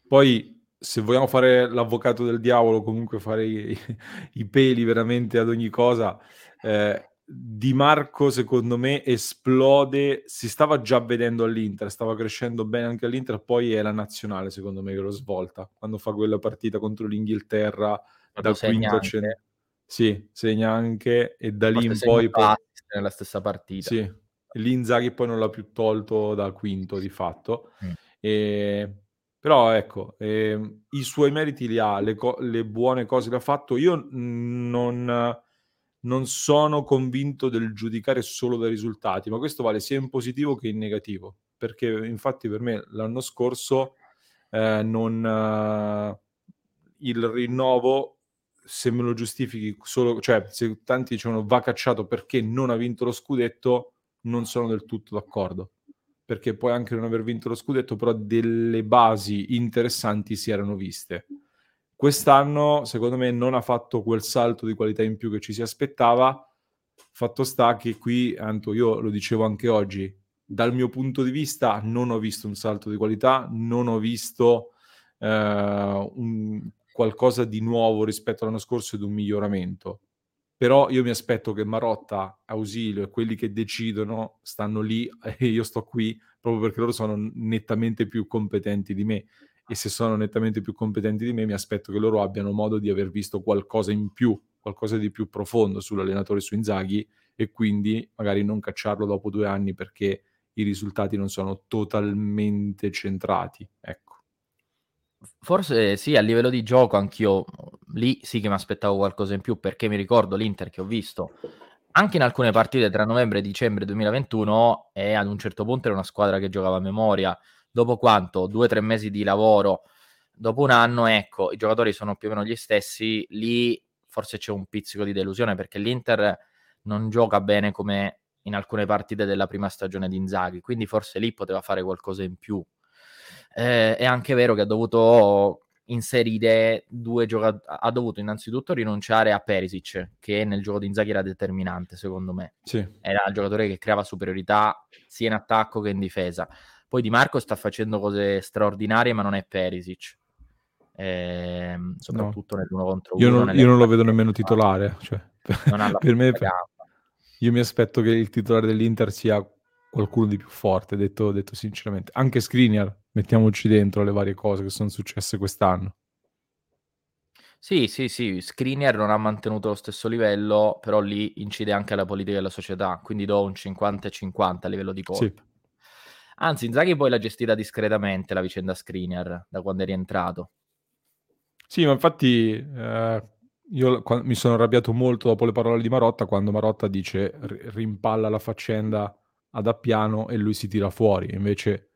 Poi, se vogliamo fare l'avvocato del diavolo, comunque fare i, i peli veramente ad ogni cosa, eh, Di Marco, secondo me, esplode. Si stava già vedendo all'Inter, stava crescendo bene anche all'Inter. Poi è la nazionale, secondo me, che lo svolta. Quando fa quella partita contro l'Inghilterra, da quinto cen- Sì, segna anche. E da lì in poi. poi... nella stessa partita. Sì, l'Inzaghi poi non l'ha più tolto da quinto di fatto. Mm. E... Però ecco, eh, i suoi meriti li ha, le, co- le buone cose le ha fatto. Io non non sono convinto del giudicare solo dai risultati, ma questo vale sia in positivo che in negativo, perché infatti per me l'anno scorso eh, non, eh, il rinnovo, se me lo giustifichi solo, cioè se tanti dicevano va cacciato perché non ha vinto lo scudetto, non sono del tutto d'accordo, perché puoi anche non aver vinto lo scudetto, però delle basi interessanti si erano viste. Quest'anno, secondo me, non ha fatto quel salto di qualità in più che ci si aspettava. Fatto sta che qui, Anto, io lo dicevo anche oggi, dal mio punto di vista non ho visto un salto di qualità, non ho visto eh, un, qualcosa di nuovo rispetto all'anno scorso ed un miglioramento. Però io mi aspetto che Marotta, Ausilio e quelli che decidono stanno lì e io sto qui proprio perché loro sono nettamente più competenti di me e se sono nettamente più competenti di me mi aspetto che loro abbiano modo di aver visto qualcosa in più, qualcosa di più profondo sull'allenatore su Inzaghi e quindi magari non cacciarlo dopo due anni perché i risultati non sono totalmente centrati. Ecco. Forse sì, a livello di gioco anch'io lì sì che mi aspettavo qualcosa in più perché mi ricordo l'Inter che ho visto anche in alcune partite tra novembre e dicembre 2021 e ad un certo punto era una squadra che giocava a memoria dopo quanto? Due o tre mesi di lavoro, dopo un anno, ecco, i giocatori sono più o meno gli stessi, lì forse c'è un pizzico di delusione perché l'Inter non gioca bene come in alcune partite della prima stagione di Inzaghi, quindi forse lì poteva fare qualcosa in più. Eh, è anche vero che ha dovuto inserire due giocatori, ha dovuto innanzitutto rinunciare a Perisic, che nel gioco di Inzaghi era determinante, secondo me. Sì. Era il giocatore che creava superiorità sia in attacco che in difesa. Poi Di Marco sta facendo cose straordinarie, ma non è Perisic. Eh, soprattutto no. nell'uno contro io uno. Non, io non lo vedo nemmeno titolare. Cioè, per, me, io mi aspetto che il titolare dell'Inter sia qualcuno di più forte, detto, detto sinceramente. Anche Skriniar, mettiamoci dentro le varie cose che sono successe quest'anno. Sì, sì, sì, Skriniar non ha mantenuto lo stesso livello, però lì incide anche la politica della società, quindi do un 50-50 a livello di colpa. Sì. Anzi, Inzaghi poi l'ha gestita discretamente la vicenda Screener da quando è rientrato. Sì, ma infatti eh, io quando, mi sono arrabbiato molto dopo le parole di Marotta quando Marotta dice rimpalla la faccenda ad Appiano e lui si tira fuori. Invece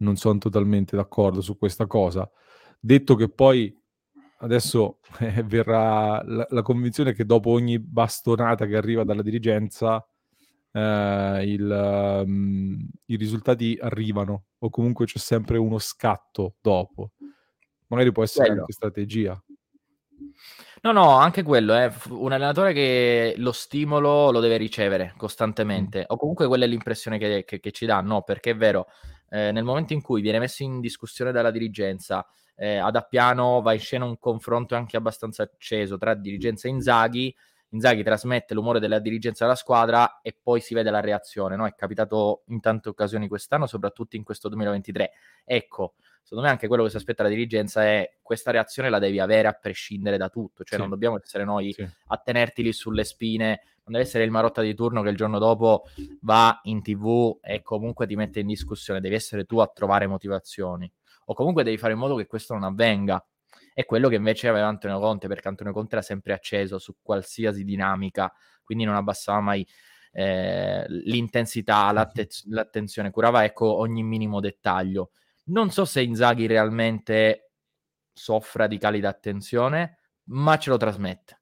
non sono totalmente d'accordo su questa cosa. Detto che poi adesso eh, verrà la, la, convinzione che dopo ogni bastonata che arriva dalla dirigenza eh, il, um, i risultati arrivano o comunque c'è sempre uno scatto dopo. Magari può essere quello. anche strategia. No, no, anche quello è eh. un allenatore che lo stimolo lo deve ricevere costantemente, mm. o comunque quella è l'impressione che, che, che ci dà, no? Perché è vero, eh, nel momento in cui viene messo in discussione dalla dirigenza, eh, ad Appiano va in scena un confronto anche abbastanza acceso tra dirigenza e Inzaghi, Inzaghi trasmette l'umore della dirigenza della squadra e poi si vede la reazione. No? È capitato in tante occasioni quest'anno, soprattutto in questo 2023. Ecco, secondo me anche quello che si aspetta la dirigenza è questa reazione la devi avere a prescindere da tutto, cioè sì. non dobbiamo essere noi sì. a tenerti lì sulle spine, non deve essere il Marotta di turno che il giorno dopo va in tv e comunque ti mette in discussione, devi essere tu a trovare motivazioni o comunque devi fare in modo che questo non avvenga è quello che invece aveva Antonio Conte, perché Antonio Conte era sempre acceso su qualsiasi dinamica, quindi non abbassava mai eh, l'intensità, l'atte- l'attenzione, curava ecco ogni minimo dettaglio. Non so se Inzaghi realmente soffra di cali d'attenzione, ma ce lo trasmette.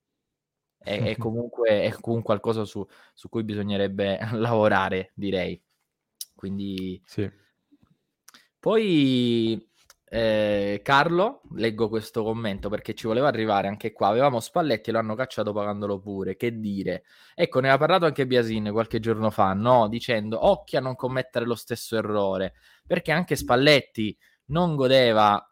È, è, comunque, è comunque, qualcosa su, su, cui bisognerebbe lavorare, direi. Quindi... Sì. Poi eh, Carlo, leggo questo commento perché ci voleva arrivare anche qua. Avevamo Spalletti e l'hanno cacciato pagandolo pure. Che dire? Ecco, ne ha parlato anche Biasin qualche giorno fa, no? Dicendo occhio a non commettere lo stesso errore perché anche Spalletti non godeva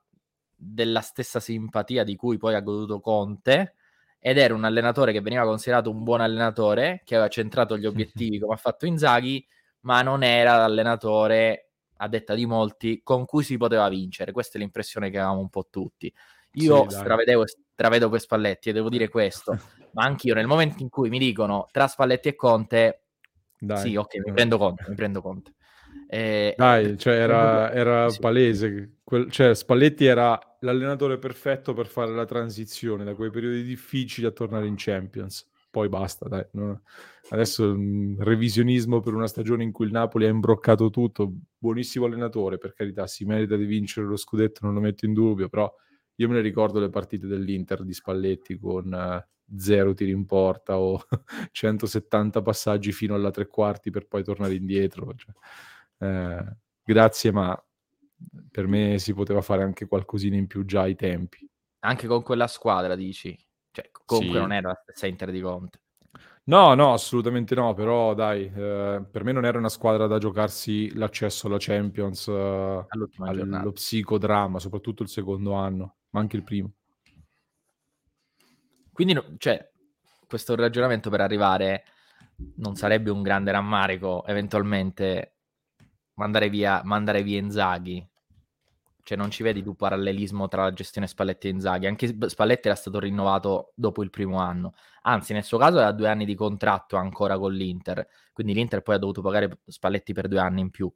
della stessa simpatia di cui poi ha goduto Conte ed era un allenatore che veniva considerato un buon allenatore, che aveva centrato gli obiettivi come ha fatto Inzaghi, ma non era l'allenatore, a detta di molti, con cui si poteva vincere. Questa è l'impressione che avevamo un po' tutti. Io Sì, stravedevo, stravedo per Spalletti e devo dire questo, ma anch'io nel momento in cui mi dicono tra Spalletti e Conte, Dai. sì, ok, mi Eh. prendo conto, mi prendo conto. Eh, Dai, cioè era, era sì. palese. quel- cioè, Spalletti era l'allenatore perfetto per fare la transizione da quei periodi difficili a tornare in Champions. Poi basta, dai. Adesso revisionismo per una stagione in cui il Napoli ha imbroccato tutto. Buonissimo allenatore, per carità, si merita di vincere lo scudetto, non lo metto in dubbio, però io me ne ricordo le partite dell'Inter di Spalletti con eh, zero tiri in porta o 170 passaggi fino alla tre quarti per poi tornare indietro. cioè, eh, grazie, ma per me si poteva fare anche qualcosina in più già ai tempi. anche con quella squadra, dici? Cioè, comunque Sì. non era la stessa Inter di Conte. No, no, assolutamente no, però dai, eh, per me non era una squadra da giocarsi l'accesso alla Champions, eh, allo psicodramma, soprattutto il secondo anno, ma anche il primo. Quindi, no- cioè, questo ragionamento per arrivare non sarebbe un grande rammarico eventualmente mandare via, mandare via Inzaghi. Cioè, non ci vedi tu parallelismo tra la gestione Spalletti e Inzaghi? Anche Sp- Spalletti era stato rinnovato dopo il primo anno. Anzi, nel suo caso aveva due anni di contratto ancora con l'Inter. Quindi l'Inter poi ha dovuto pagare Spalletti per due anni in più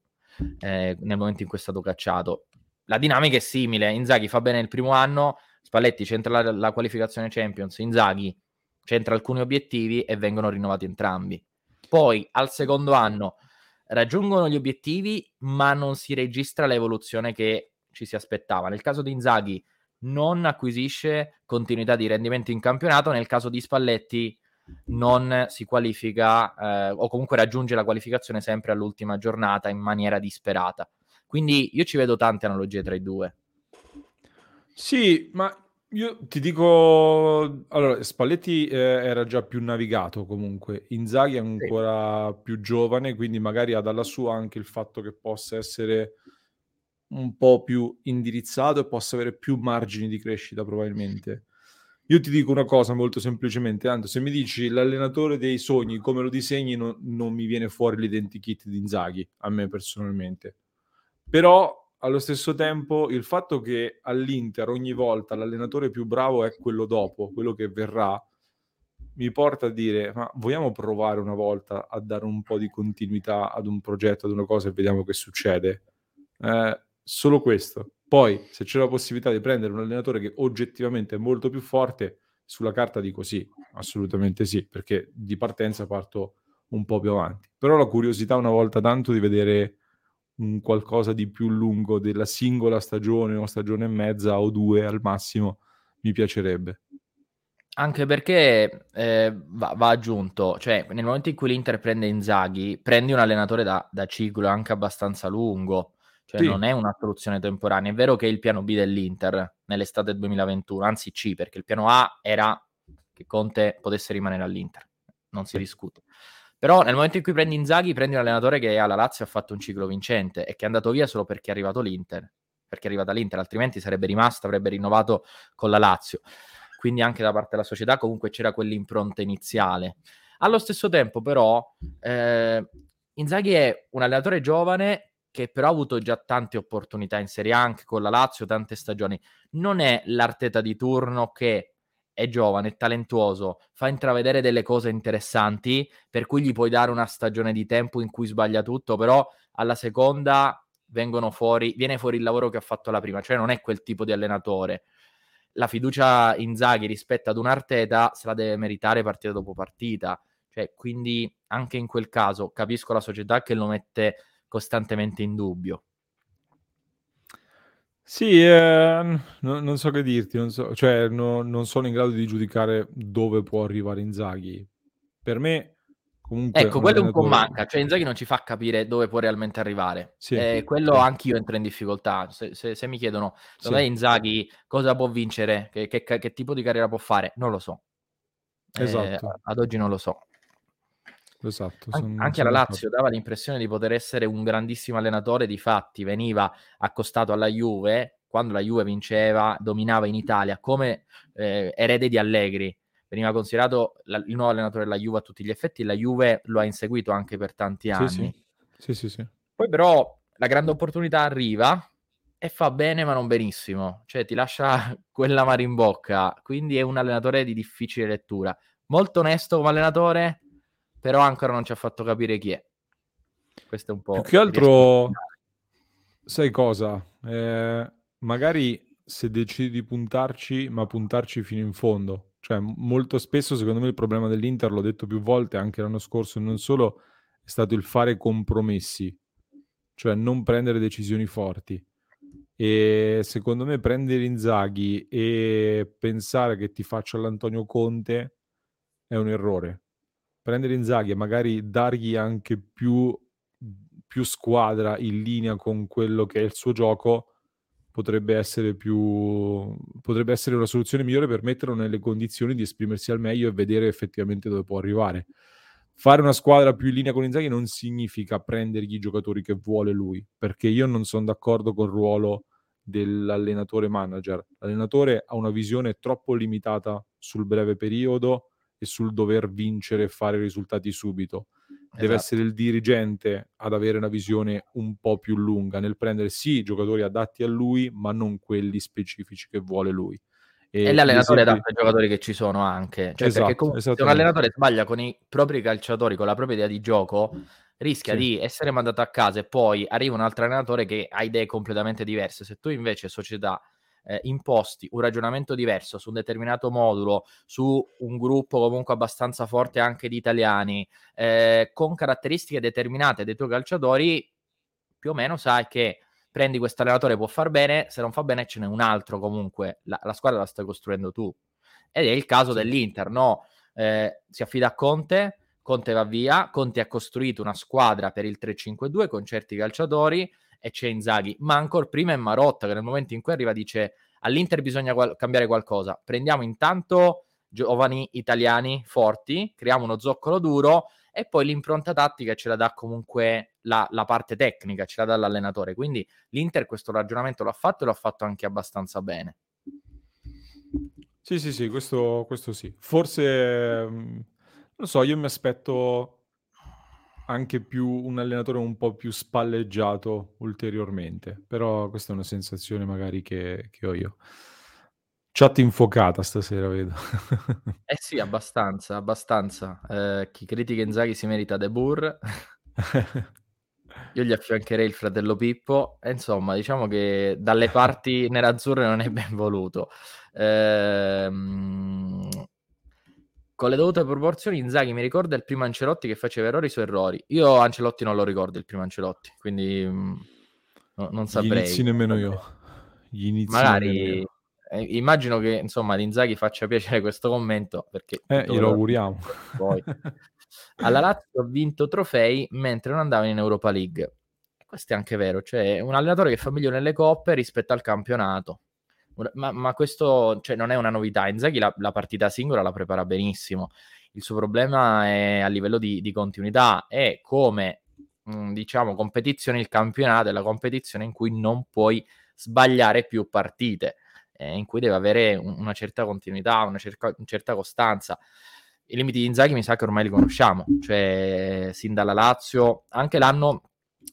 eh, nel momento in cui è stato cacciato. La dinamica è simile. Inzaghi fa bene il primo anno, Spalletti centra la, la qualificazione Champions, Inzaghi centra alcuni obiettivi e vengono rinnovati entrambi. Poi al secondo anno raggiungono gli obiettivi, ma non si registra l'evoluzione che ci si aspettava. Nel caso di Inzaghi non acquisisce continuità di rendimento in campionato, nel caso di Spalletti non si qualifica eh, o comunque raggiunge la qualificazione sempre all'ultima giornata in maniera disperata. Quindi io ci vedo tante analogie tra i due. Sì, ma io ti dico, allora, Spalletti eh, era già più navigato comunque, Inzaghi è ancora più giovane, quindi magari ha dalla sua anche il fatto che possa essere un po' più indirizzato e possa avere più margini di crescita probabilmente. Io ti dico una cosa molto semplicemente, tanto se mi dici l'allenatore dei sogni, come lo disegni, no- non mi viene fuori l'identikit di Inzaghi, a me personalmente. Però allo stesso tempo il fatto che all'Inter ogni volta l'allenatore più bravo è quello dopo, quello che verrà, mi porta a dire, ma vogliamo provare una volta a dare un po' di continuità ad un progetto, ad una cosa e vediamo che succede? Eh, solo questo. Poi, se c'è la possibilità di prendere un allenatore che oggettivamente è molto più forte, sulla carta dico sì, assolutamente sì, perché di partenza parto un po' più avanti. Però la curiosità una volta tanto di vedere un qualcosa di più lungo della singola stagione o stagione e mezza o due al massimo mi piacerebbe. Anche perché eh, va, va aggiunto, cioè nel momento in cui l'Inter prende Inzaghi, prendi un allenatore da, da ciclo anche abbastanza lungo, cioè Sì. non è una soluzione temporanea. È vero che è il piano B dell'Inter nell'estate 2021, anzi C, perché il piano A era che Conte potesse rimanere all'Inter, non si discute. Però nel momento in cui prendi Inzaghi, prendi un allenatore che alla Lazio ha fatto un ciclo vincente e che è andato via solo perché è arrivato l'Inter, perché è arrivata l'Inter, altrimenti sarebbe rimasto, avrebbe rinnovato con la Lazio. Quindi anche da parte della società comunque c'era quell'impronta iniziale. Allo stesso tempo però eh, Inzaghi è un allenatore giovane che però ha avuto già tante opportunità in Serie A anche con la Lazio, tante stagioni. Non è l'Arteta di turno che è giovane, è talentuoso, fa intravedere delle cose interessanti, per cui gli puoi dare una stagione di tempo in cui sbaglia tutto, però alla seconda fuori, viene fuori il lavoro che ha fatto la prima, cioè non è quel tipo di allenatore. La fiducia Inzaghi rispetto ad un Arteta se la deve meritare partita dopo partita. Cioè, quindi anche in quel caso capisco la società che lo mette costantemente in dubbio. Sì, eh, no- non so che dirti, non, so, cioè, no- non sono in grado di giudicare dove può arrivare Inzaghi. Per me, comunque, Ecco, quello un po' allenatore- manca, cioè Inzaghi non ci fa capire dove può realmente arrivare. Sì, Eh, quello sì. anch'io entro in difficoltà. Se, se- se mi chiedono Sì. dov'è Inzaghi, cosa può vincere, che, che- che tipo di carriera può fare, non lo so. Eh, Esatto. ad oggi non lo so. Esatto, An- anche alla d'accordo. Lazio dava l'impressione di poter essere un grandissimo allenatore, di fatti veniva accostato alla Juve quando la Juve vinceva, dominava in Italia come eh, erede di Allegri. veniva considerato la- il nuovo allenatore della Juve a tutti gli effetti, la Juve lo ha inseguito anche per tanti anni. sì. Sì, sì, sì. Poi però la grande opportunità arriva e fa bene ma non benissimo, cioè ti lascia quella mare in bocca, quindi è un allenatore di difficile lettura. Molto onesto come allenatore, però ancora non ci ha fatto capire chi è. Questo è un po'... Più che altro, sai cosa? Eh, magari se decidi di puntarci, ma puntarci fino in fondo. Cioè, molto spesso, secondo me, il problema dell'Inter, l'ho detto più volte anche l'anno scorso, e non solo, è stato il fare compromessi, cioè non prendere decisioni forti. E secondo me prendere Inzaghi e pensare che ti faccia l'Antonio Conte è un errore. Prendere Inzaghi e magari dargli anche più, più squadra in linea con quello che è il suo gioco potrebbe essere più potrebbe essere una soluzione migliore per metterlo nelle condizioni di esprimersi al meglio e vedere effettivamente dove può arrivare. Fare una squadra più in linea con Inzaghi non significa prendergli i giocatori che vuole lui, perché io non sono d'accordo col ruolo dell'allenatore manager. L'allenatore ha una visione troppo limitata sul breve periodo e sul dover vincere e fare risultati subito. Deve Esatto. essere il dirigente ad avere una visione un po' più lunga nel prendere sì giocatori adatti a lui, ma non quelli specifici che vuole lui. E l'allenatore gli esempi- adatto ai giocatori che ci sono anche. Cioè, Esatto, perché comunque se un allenatore sbaglia con i propri calciatori, con la propria idea di gioco, rischia Sì. di essere mandato a casa e poi arriva un altro allenatore che ha idee completamente diverse. Se tu invece, società, eh, imposti un ragionamento diverso su un determinato modulo, su un gruppo comunque abbastanza forte anche di italiani, eh, con caratteristiche determinate dei tuoi calciatori, più o meno sai che prendi questo allenatore può far bene, se non fa bene ce n'è un altro comunque, la, la squadra la stai costruendo tu. Ed è il caso dell'Inter, no? Eh, si affida a Conte, Conte va via, Conte ha costruito una squadra per il 3-5-2 con certi calciatori e c'è Inzaghi, ma ancora prima è Marotta che nel momento in cui arriva dice all'Inter bisogna qual- cambiare qualcosa, prendiamo intanto giovani italiani forti, creiamo uno zoccolo duro e poi l'impronta tattica ce la dà comunque la, la parte tecnica, ce la dà l'allenatore. Quindi l'Inter questo ragionamento l'ha fatto e l'ha fatto anche abbastanza bene. Sì, sì, sì, questo, questo sì. Forse, mm, non so, io mi aspetto anche più un allenatore un po' più spalleggiato ulteriormente, però questa è una sensazione magari che, che ho io. Chat infuocata stasera, vedo. Eh sì, abbastanza, abbastanza. Eh, chi critica Inzaghi si merita De Boer. Io gli affiancherei il fratello Pippo. E insomma, diciamo che dalle parti nerazzurre non è ben voluto. Ehm, con le dovute proporzioni, Inzaghi mi ricorda il primo Ancelotti che faceva errori su errori. Io Ancelotti non lo ricordo, il primo Ancelotti, quindi mm, no- non Gli saprei. inizi nemmeno io. Gli inizi Magari nemmeno io. eh, immagino che insomma Inzaghi faccia piacere questo commento perché Eh, glielo auguriamo. poi. alla Lazio ha vinto trofei mentre non andava in Europa League questo è anche vero cioè un allenatore che fa meglio nelle coppe rispetto al campionato ma, ma questo cioè, non è una novità. Inzaghi la, la partita singola la prepara benissimo. Il suo problema è a livello di, di continuità e come mh, diciamo competizione il campionato è la competizione in cui non puoi sbagliare più partite eh, in cui deve avere un- una certa continuità una cerca- certa costanza. I limiti di Inzaghi mi sa che ormai li conosciamo, cioè sin dalla Lazio, anche l'anno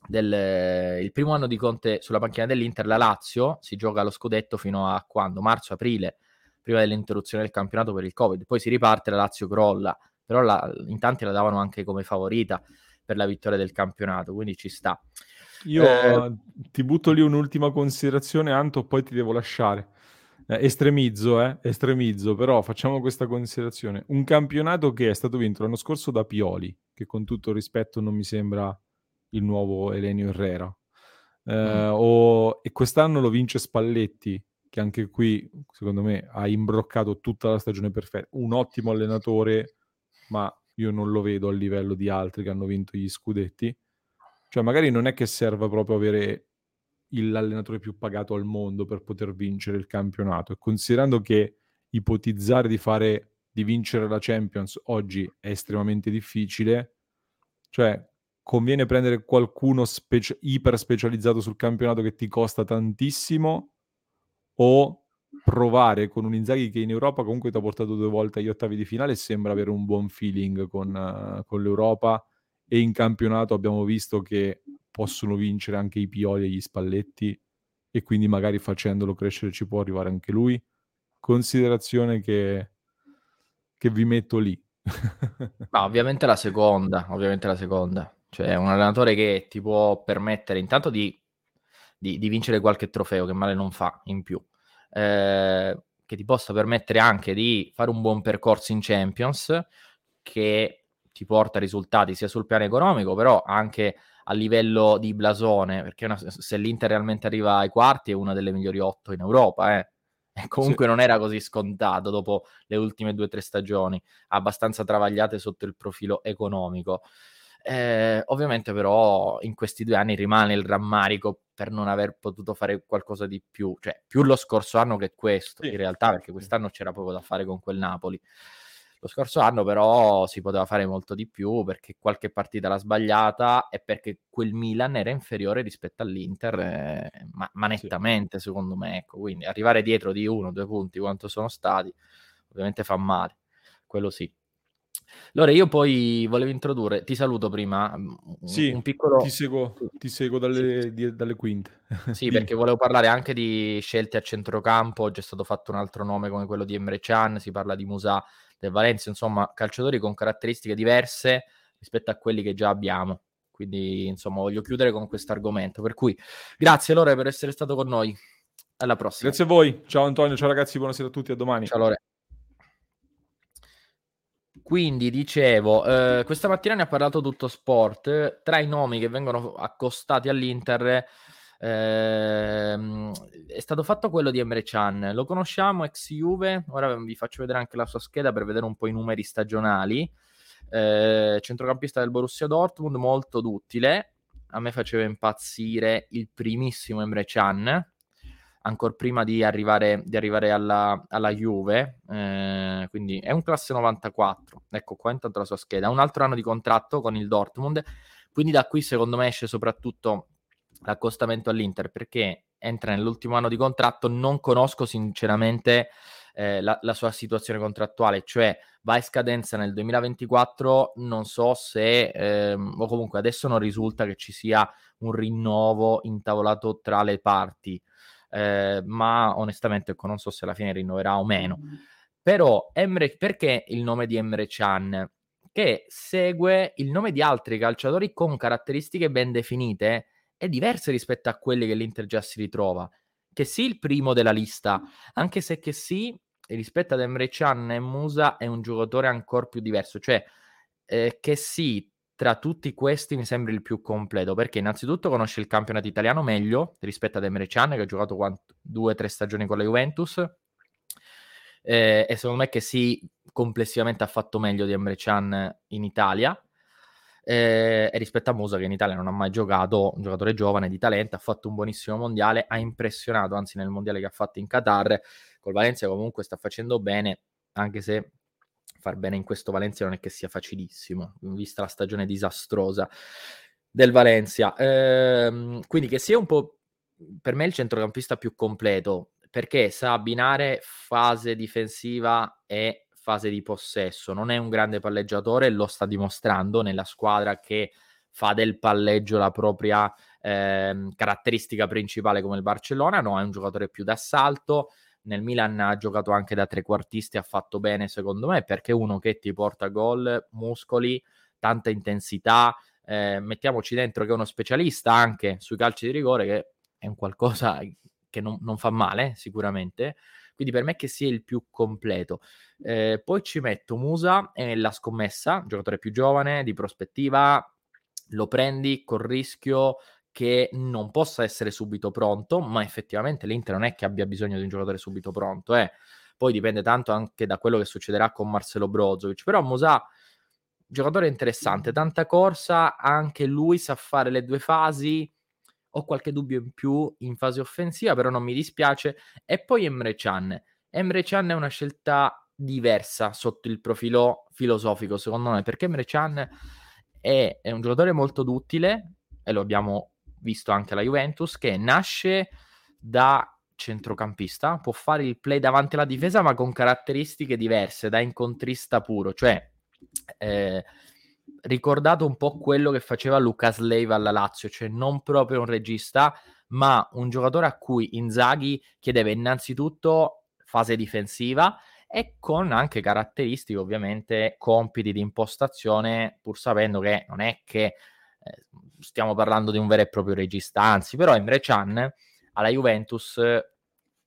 del il primo anno di Conte sulla panchina dell'Inter, la Lazio si gioca lo scudetto fino a quando? Marzo-aprile, prima dell'interruzione del campionato per il Covid, poi si riparte, la Lazio crolla, però la, in tanti la davano anche come favorita per la vittoria del campionato, quindi ci sta. Io Eh, ti butto lì un'ultima considerazione, Anto, poi ti devo lasciare. Eh, estremizzo, eh? Estremizzo, però facciamo questa considerazione. Un campionato che è stato vinto l'anno scorso da Pioli, che con tutto il rispetto non mi sembra il nuovo Elenio Herrera. Eh, o- e quest'anno lo vince Spalletti, che anche qui, secondo me, ha imbroccato tutta la stagione perfetta. Un ottimo allenatore, ma io non lo vedo a livello di altri che hanno vinto gli scudetti. Cioè, magari non è che serva proprio avere l'allenatore più pagato al mondo per poter vincere il campionato. E considerando che ipotizzare di fare di vincere la Champions oggi è estremamente difficile, cioè conviene prendere qualcuno spec- iper specializzato sul campionato che ti costa tantissimo o provare con un Inzaghi che in Europa comunque ti ha portato due volte agli ottavi di finale e sembra avere un buon feeling con, uh, con l'Europa e in campionato abbiamo visto che possono vincere anche i Pioli e gli Spalletti e quindi magari facendolo crescere ci può arrivare anche lui. Considerazione che, che vi metto lì. Ma ovviamente la seconda, ovviamente la seconda. Cioè un allenatore che ti può permettere intanto di, di, di vincere qualche trofeo, che male non fa in più. Eh, che ti possa permettere anche di fare un buon percorso in Champions, che ti porta risultati sia sul piano economico, però anche a livello di blasone, perché una, se l'Inter realmente arriva ai quarti è una delle migliori otto in Europa, eh. E comunque sì. non era così scontato dopo le ultime due o tre stagioni, abbastanza travagliate sotto il profilo economico. Eh, ovviamente però in questi due anni rimane il rammarico per non aver potuto fare qualcosa di più, cioè più lo scorso anno che questo, sì. in realtà perché quest'anno c'era poco da fare con quel Napoli. Lo scorso anno però si poteva fare molto di più perché qualche partita l'ha sbagliata e perché quel Milan era inferiore rispetto all'Inter, eh, ma, ma, nettamente sì. secondo me. Ecco. Quindi arrivare dietro di uno, due punti quanto sono stati, ovviamente fa male, quello sì. Allora, io poi volevo introdurre, ti saluto prima, sì, un piccolo... Ti seguo, ti seguo dalle, sì. di, dalle quinte. Sì, perché volevo parlare anche di scelte a centrocampo, c'è stato fatto un altro nome come quello di Emre Can, si parla di Musa del Valencia, insomma, calciatori con caratteristiche diverse rispetto a quelli che già abbiamo. Quindi, insomma, voglio chiudere con questo argomento. Per cui, grazie Lore per essere stato con noi. Alla prossima. Grazie a voi. Ciao Antonio, ciao ragazzi, buonasera a tutti, a domani. Ciao Lore. Quindi dicevo, eh, questa mattina ne ha parlato tutto sport. Tra i nomi che vengono accostati all'Inter Ehm, è stato fatto quello di Emre Chan, lo conosciamo, ex Juve, ora vi faccio vedere anche la sua scheda per vedere un po' i numeri stagionali. Eh, centrocampista del Borussia Dortmund, molto duttile, a me faceva impazzire il primissimo Emre Chan, ancora prima di arrivare, di arrivare alla, alla, Juve, eh, quindi è un classe 94, ecco qua intanto la sua scheda, un altro anno di contratto con il Dortmund, quindi da qui secondo me esce soprattutto l'accostamento all'Inter perché entra nell'ultimo anno di contratto, non conosco sinceramente eh, la, la, sua situazione contrattuale, cioè va in scadenza nel 2024, non so se, ehm, o comunque adesso non risulta che ci sia un rinnovo intavolato tra le parti, eh, ma onestamente ecco, non so se alla fine rinnoverà o meno. Però Emre, perché il nome di Emre Chan? Che segue il nome di altri calciatori con caratteristiche ben definite è diversa rispetto a quelle che l'Inter già si ritrova. Che sì, il primo della lista, anche se che sì, rispetto ad Emre Can e Musa è un giocatore ancora più diverso. Cioè, eh, che sì, tra tutti questi mi sembra il più completo, perché innanzitutto conosce il campionato italiano meglio rispetto ad Emre Can, che ha giocato due o tre stagioni con la Juventus. Eh, e secondo me che sì, complessivamente ha fatto meglio di Emre Can in Italia eh, e rispetto a Musa che in Italia non ha mai giocato, un giocatore giovane di talento, ha fatto un buonissimo mondiale, ha impressionato anzi nel mondiale che ha fatto in Qatar, col Valencia comunque sta facendo bene, anche se far bene in questo Valencia non è che sia facilissimo, vista la stagione disastrosa del Valencia. Eh, quindi che sia un po' per me il centrocampista più completo, perché sa abbinare fase difensiva e fase di possesso. Non è un grande palleggiatore, lo sta dimostrando nella squadra che fa del palleggio la propria eh, caratteristica principale come il Barcellona, no, è un giocatore più d'assalto. Nel Milan ha giocato anche da trequartisti, ha fatto bene secondo me, perché uno che ti porta gol, muscoli, tanta intensità, eh, mettiamoci dentro che è uno specialista anche sui calci di rigore, che è un qualcosa che non, non fa male sicuramente, quindi per me che sia il più completo. Eh, poi ci metto Musa e la scommessa, giocatore più giovane, di prospettiva, lo prendi col rischio che non possa essere subito pronto, ma effettivamente l'Inter non è che abbia bisogno di un giocatore subito pronto, eh. poi dipende tanto anche da quello che succederà con Marcelo Brozovic, però Musa giocatore interessante, tanta corsa, anche lui sa fare le due fasi, ho qualche dubbio in più in fase offensiva, però non mi dispiace. E poi Emre Can. Emre Can è una scelta diversa sotto il profilo filosofico, secondo me, perché Emre Can è, è un giocatore molto duttile, e lo abbiamo visto anche alla Juventus, che nasce da centrocampista, può fare il play davanti alla difesa, ma con caratteristiche diverse, da incontrista puro, cioè eh, ricordato un po' quello che faceva Lucas Leiva alla Lazio, cioè non proprio un regista, ma un giocatore a cui Inzaghi chiedeva innanzitutto fase difensiva e con anche caratteristiche, ovviamente, compiti di impostazione, pur sapendo che non è che stiamo parlando di un vero e proprio regista, anzi, però Emre Can alla Juventus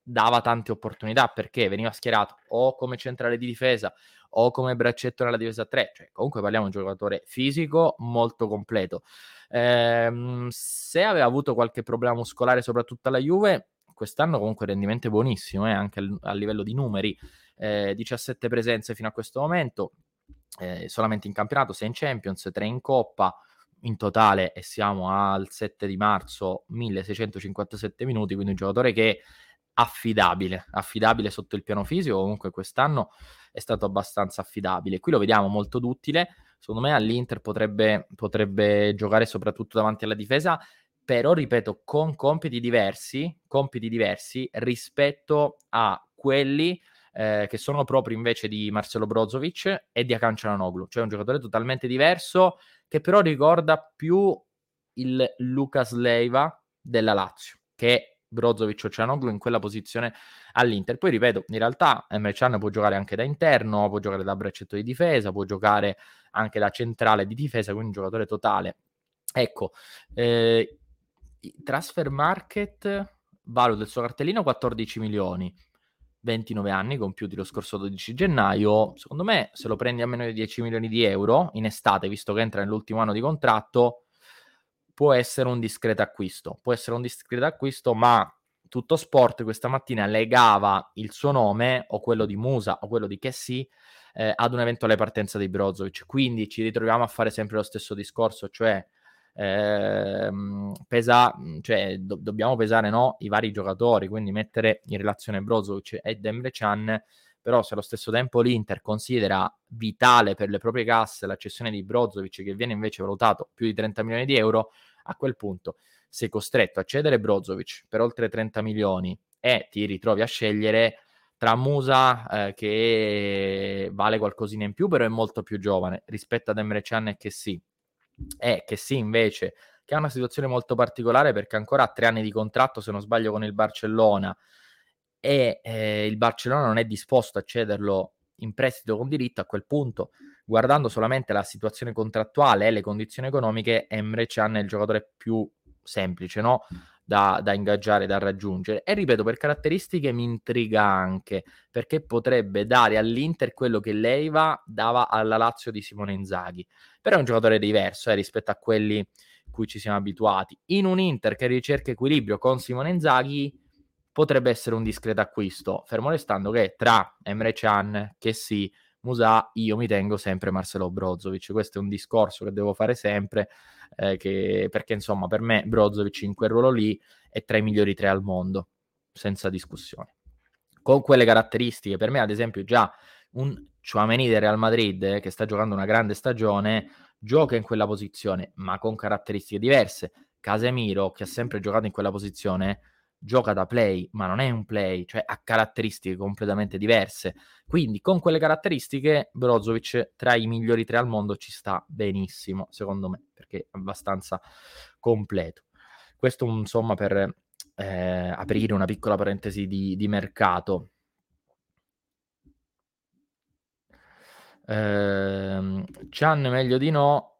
dava tante opportunità perché veniva schierato o come centrale di difesa o come braccetto nella difesa 3, cioè comunque parliamo di un giocatore fisico molto completo. Ehm, se aveva avuto qualche problema muscolare, soprattutto alla Juve, quest'anno comunque rendimento è buonissimo, eh, anche a, a livello di numeri, eh, 17 presenze fino a questo momento, eh, solamente in campionato, 6 in Champions, 3 in Coppa, in totale e siamo al 7 di marzo 1657 minuti, quindi un giocatore che affidabile, affidabile sotto il piano fisico, comunque quest'anno è stato abbastanza affidabile. Qui lo vediamo molto duttile, secondo me all'Inter potrebbe, potrebbe giocare soprattutto davanti alla difesa, però ripeto, con compiti diversi, compiti diversi rispetto a quelli eh, che sono proprio invece di Marcelo Brozovic e di Akan Cianoglu, cioè un giocatore totalmente diverso che però ricorda più il Lucas Leiva della Lazio, che Brozovic o Cianoglu in quella posizione all'Inter. Poi ripeto, in realtà Can può giocare anche da interno, può giocare da braccetto di difesa, può giocare anche da centrale di difesa, quindi un giocatore totale. Ecco, eh, transfer market valuta il suo cartellino 14 milioni. 29 anni compiuti lo scorso 12 gennaio. Secondo me, se lo prendi a meno di 10 milioni di euro in estate, visto che entra nell'ultimo anno di contratto, può essere un discreto acquisto. Può essere un discreto acquisto, ma tutto sport questa mattina legava il suo nome o quello di Musa o quello di Kessi eh, ad un'eventuale partenza di Brozovic. Quindi ci ritroviamo a fare sempre lo stesso discorso, cioè Ehm, pesa, cioè, do- dobbiamo pesare no, i vari giocatori, quindi mettere in relazione Brozovic e Demre Chan, però se allo stesso tempo l'Inter considera vitale per le proprie casse la cessione di Brozovic che viene invece valutato più di 30 milioni di euro, a quel punto sei costretto a cedere Brozovic per oltre 30 milioni e ti ritrovi a scegliere tra Musa eh, che vale qualcosina in più però è molto più giovane rispetto ad Emre Can che sì è che sì, invece, che ha una situazione molto particolare perché ancora ha tre anni di contratto, se non sbaglio, con il Barcellona e eh, il Barcellona non è disposto a cederlo in prestito con diritto, a quel punto, guardando solamente la situazione contrattuale e le condizioni economiche, Emre Can è il giocatore più semplice, no? Da, da, ingaggiare, da raggiungere. E ripeto, per caratteristiche mi intriga anche perché potrebbe dare all'Inter quello che Leiva dava alla Lazio di Simone Inzaghi. Però è un giocatore diverso eh, rispetto a quelli cui ci siamo abituati. In un Inter che ricerca equilibrio con Simone Inzaghi potrebbe essere un discreto acquisto, fermo restando che tra Emre Can, che sì, Musa, io mi tengo sempre Marcelo Brozovic. Questo è un discorso che devo fare sempre eh, che, perché insomma per me Brozovic in quel ruolo lì è tra i migliori tre al mondo, senza discussione. Con quelle caratteristiche, per me ad esempio già un Chouameni del Real Madrid eh, che sta giocando una grande stagione gioca in quella posizione ma con caratteristiche diverse. Casemiro che ha sempre giocato in quella posizione gioca da play, ma non è un play, cioè ha caratteristiche completamente diverse. Quindi con quelle caratteristiche Brozovic tra i migliori tre al mondo ci sta benissimo, secondo me, perché è abbastanza completo. Questo insomma per eh, aprire una piccola parentesi di, di mercato. Eh, Chan meglio di no,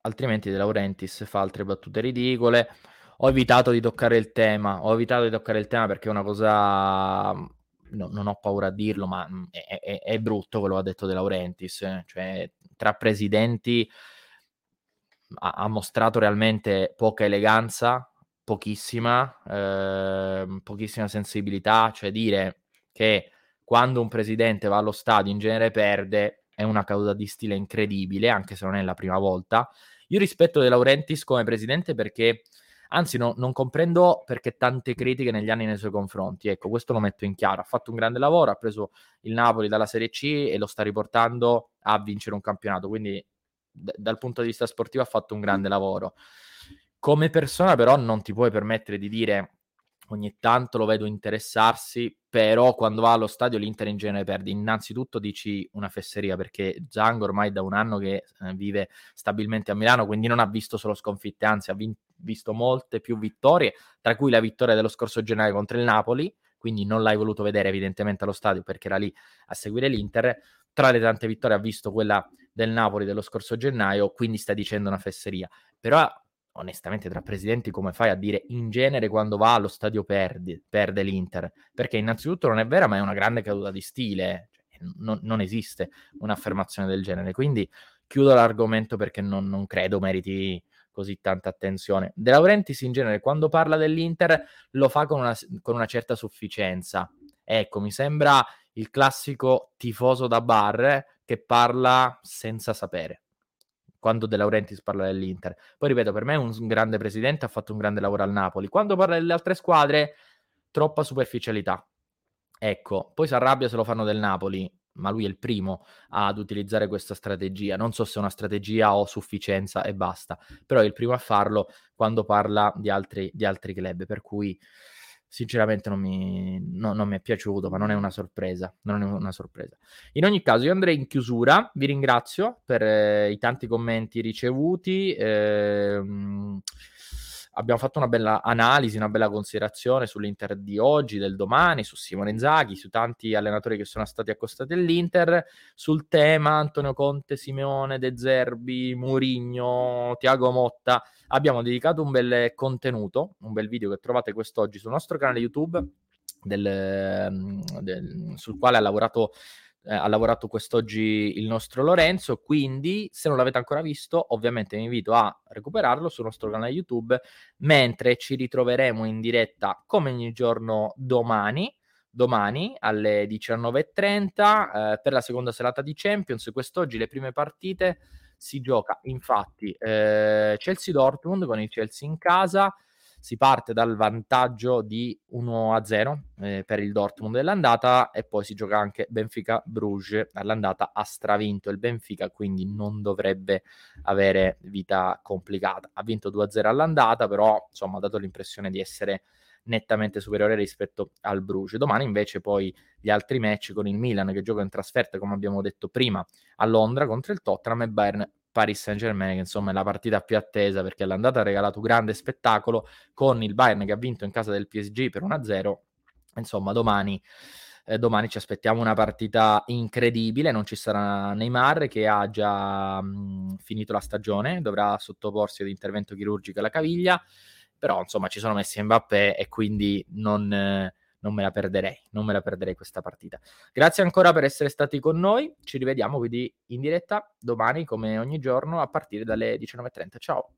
altrimenti De Laurentiis fa altre battute ridicole ho evitato di toccare il tema, ho evitato di toccare il tema perché è una cosa, no, non ho paura a dirlo, ma mm, è, è, è, brutto quello che ha detto De Laurentiis, eh. cioè tra presidenti ha, ha, mostrato realmente poca eleganza, pochissima, eh, pochissima sensibilità, cioè dire che quando un presidente va allo stadio in genere perde è una causa di stile incredibile, anche se non è la prima volta. Io rispetto De Laurentiis come presidente perché Anzi, no, non comprendo perché tante critiche negli anni nei suoi confronti. Ecco, questo lo metto in chiaro. Ha fatto un grande lavoro, ha preso il Napoli dalla Serie C e lo sta riportando a vincere un campionato. Quindi, d- dal punto di vista sportivo, ha fatto un grande lavoro. Come persona, però, non ti puoi permettere di dire ogni tanto lo vedo interessarsi, però quando va allo stadio l'Inter in genere perde. Innanzitutto dici una fesseria perché Zango ormai da un anno che eh, vive stabilmente a Milano, quindi non ha visto solo sconfitte, anzi ha vin- visto molte più vittorie, tra cui la vittoria dello scorso gennaio contro il Napoli, quindi non l'hai voluto vedere evidentemente allo stadio perché era lì a seguire l'Inter. Tra le tante vittorie ha visto quella del Napoli dello scorso gennaio, quindi sta dicendo una fesseria. Però onestamente tra presidenti come fai a dire in genere quando va allo stadio perde, perde l'Inter? Perché innanzitutto non è vera, ma è una grande caduta di stile, cioè, non, non, esiste un'affermazione del genere. Quindi chiudo l'argomento perché non, non credo meriti così tanta attenzione. De Laurentiis in genere quando parla dell'Inter lo fa con una, con una certa sufficienza. Ecco, mi sembra il classico tifoso da bar che parla senza sapere quando De Laurentiis parla dell'Inter. Poi ripeto, per me è un grande presidente, ha fatto un grande lavoro al Napoli. Quando parla delle altre squadre, troppa superficialità. Ecco, poi si arrabbia se lo fanno del Napoli, ma lui è il primo ad utilizzare questa strategia. Non so se è una strategia o sufficienza e basta, però è il primo a farlo quando parla di altri, di altri club, per cui sinceramente non mi, no, non mi, è piaciuto, ma non è una sorpresa. Non è una sorpresa. In ogni caso, io andrei in chiusura. Vi ringrazio per eh, i tanti commenti ricevuti. Eh, abbiamo fatto una bella analisi, una bella considerazione sull'Inter di oggi, del domani, su Simone Inzaghi, su tanti allenatori che sono stati accostati all'Inter, sul tema Antonio Conte, Simeone, De Zerbi, Murigno, Tiago Motta. Abbiamo dedicato un bel contenuto, un bel video che trovate quest'oggi sul nostro canale YouTube, del, del, sul quale ha lavorato eh, ha lavorato quest'oggi il nostro Lorenzo, quindi se non l'avete ancora visto, ovviamente vi invito a recuperarlo sul nostro canale YouTube, mentre ci ritroveremo in diretta come ogni giorno domani, domani alle 19.30 eh, per la seconda serata di Champions. Quest'oggi le prime partite si gioca infatti eh, Chelsea-Dortmund con il Chelsea in casa, si parte dal vantaggio di 1-0 eh, per il Dortmund dell'andata e poi si gioca anche Benfica-Bruges all'andata ha stravinto il Benfica quindi non dovrebbe avere vita complicata. Ha vinto 2-0 all'andata però insomma ha dato l'impressione di essere nettamente superiore rispetto al Bruges. Domani invece poi gli altri match con il Milan che gioca in trasferta come abbiamo detto prima a Londra contro il Tottenham e Bayern Paris Saint Germain, che insomma è la partita più attesa perché l'andata ha regalato un grande spettacolo con il Bayern che ha vinto in casa del PSG per 1-0. Insomma, domani, eh, domani ci aspettiamo una partita incredibile. Non ci sarà Neymar che ha già mh, finito la stagione, dovrà sottoporsi ad intervento chirurgico alla caviglia. Però insomma ci sono Messi Mbappé e quindi non. Eh, non me la perderei, non me la perderei questa partita. Grazie ancora per essere stati con noi, ci rivediamo quindi in diretta domani come ogni giorno a partire dalle 19.30. Ciao!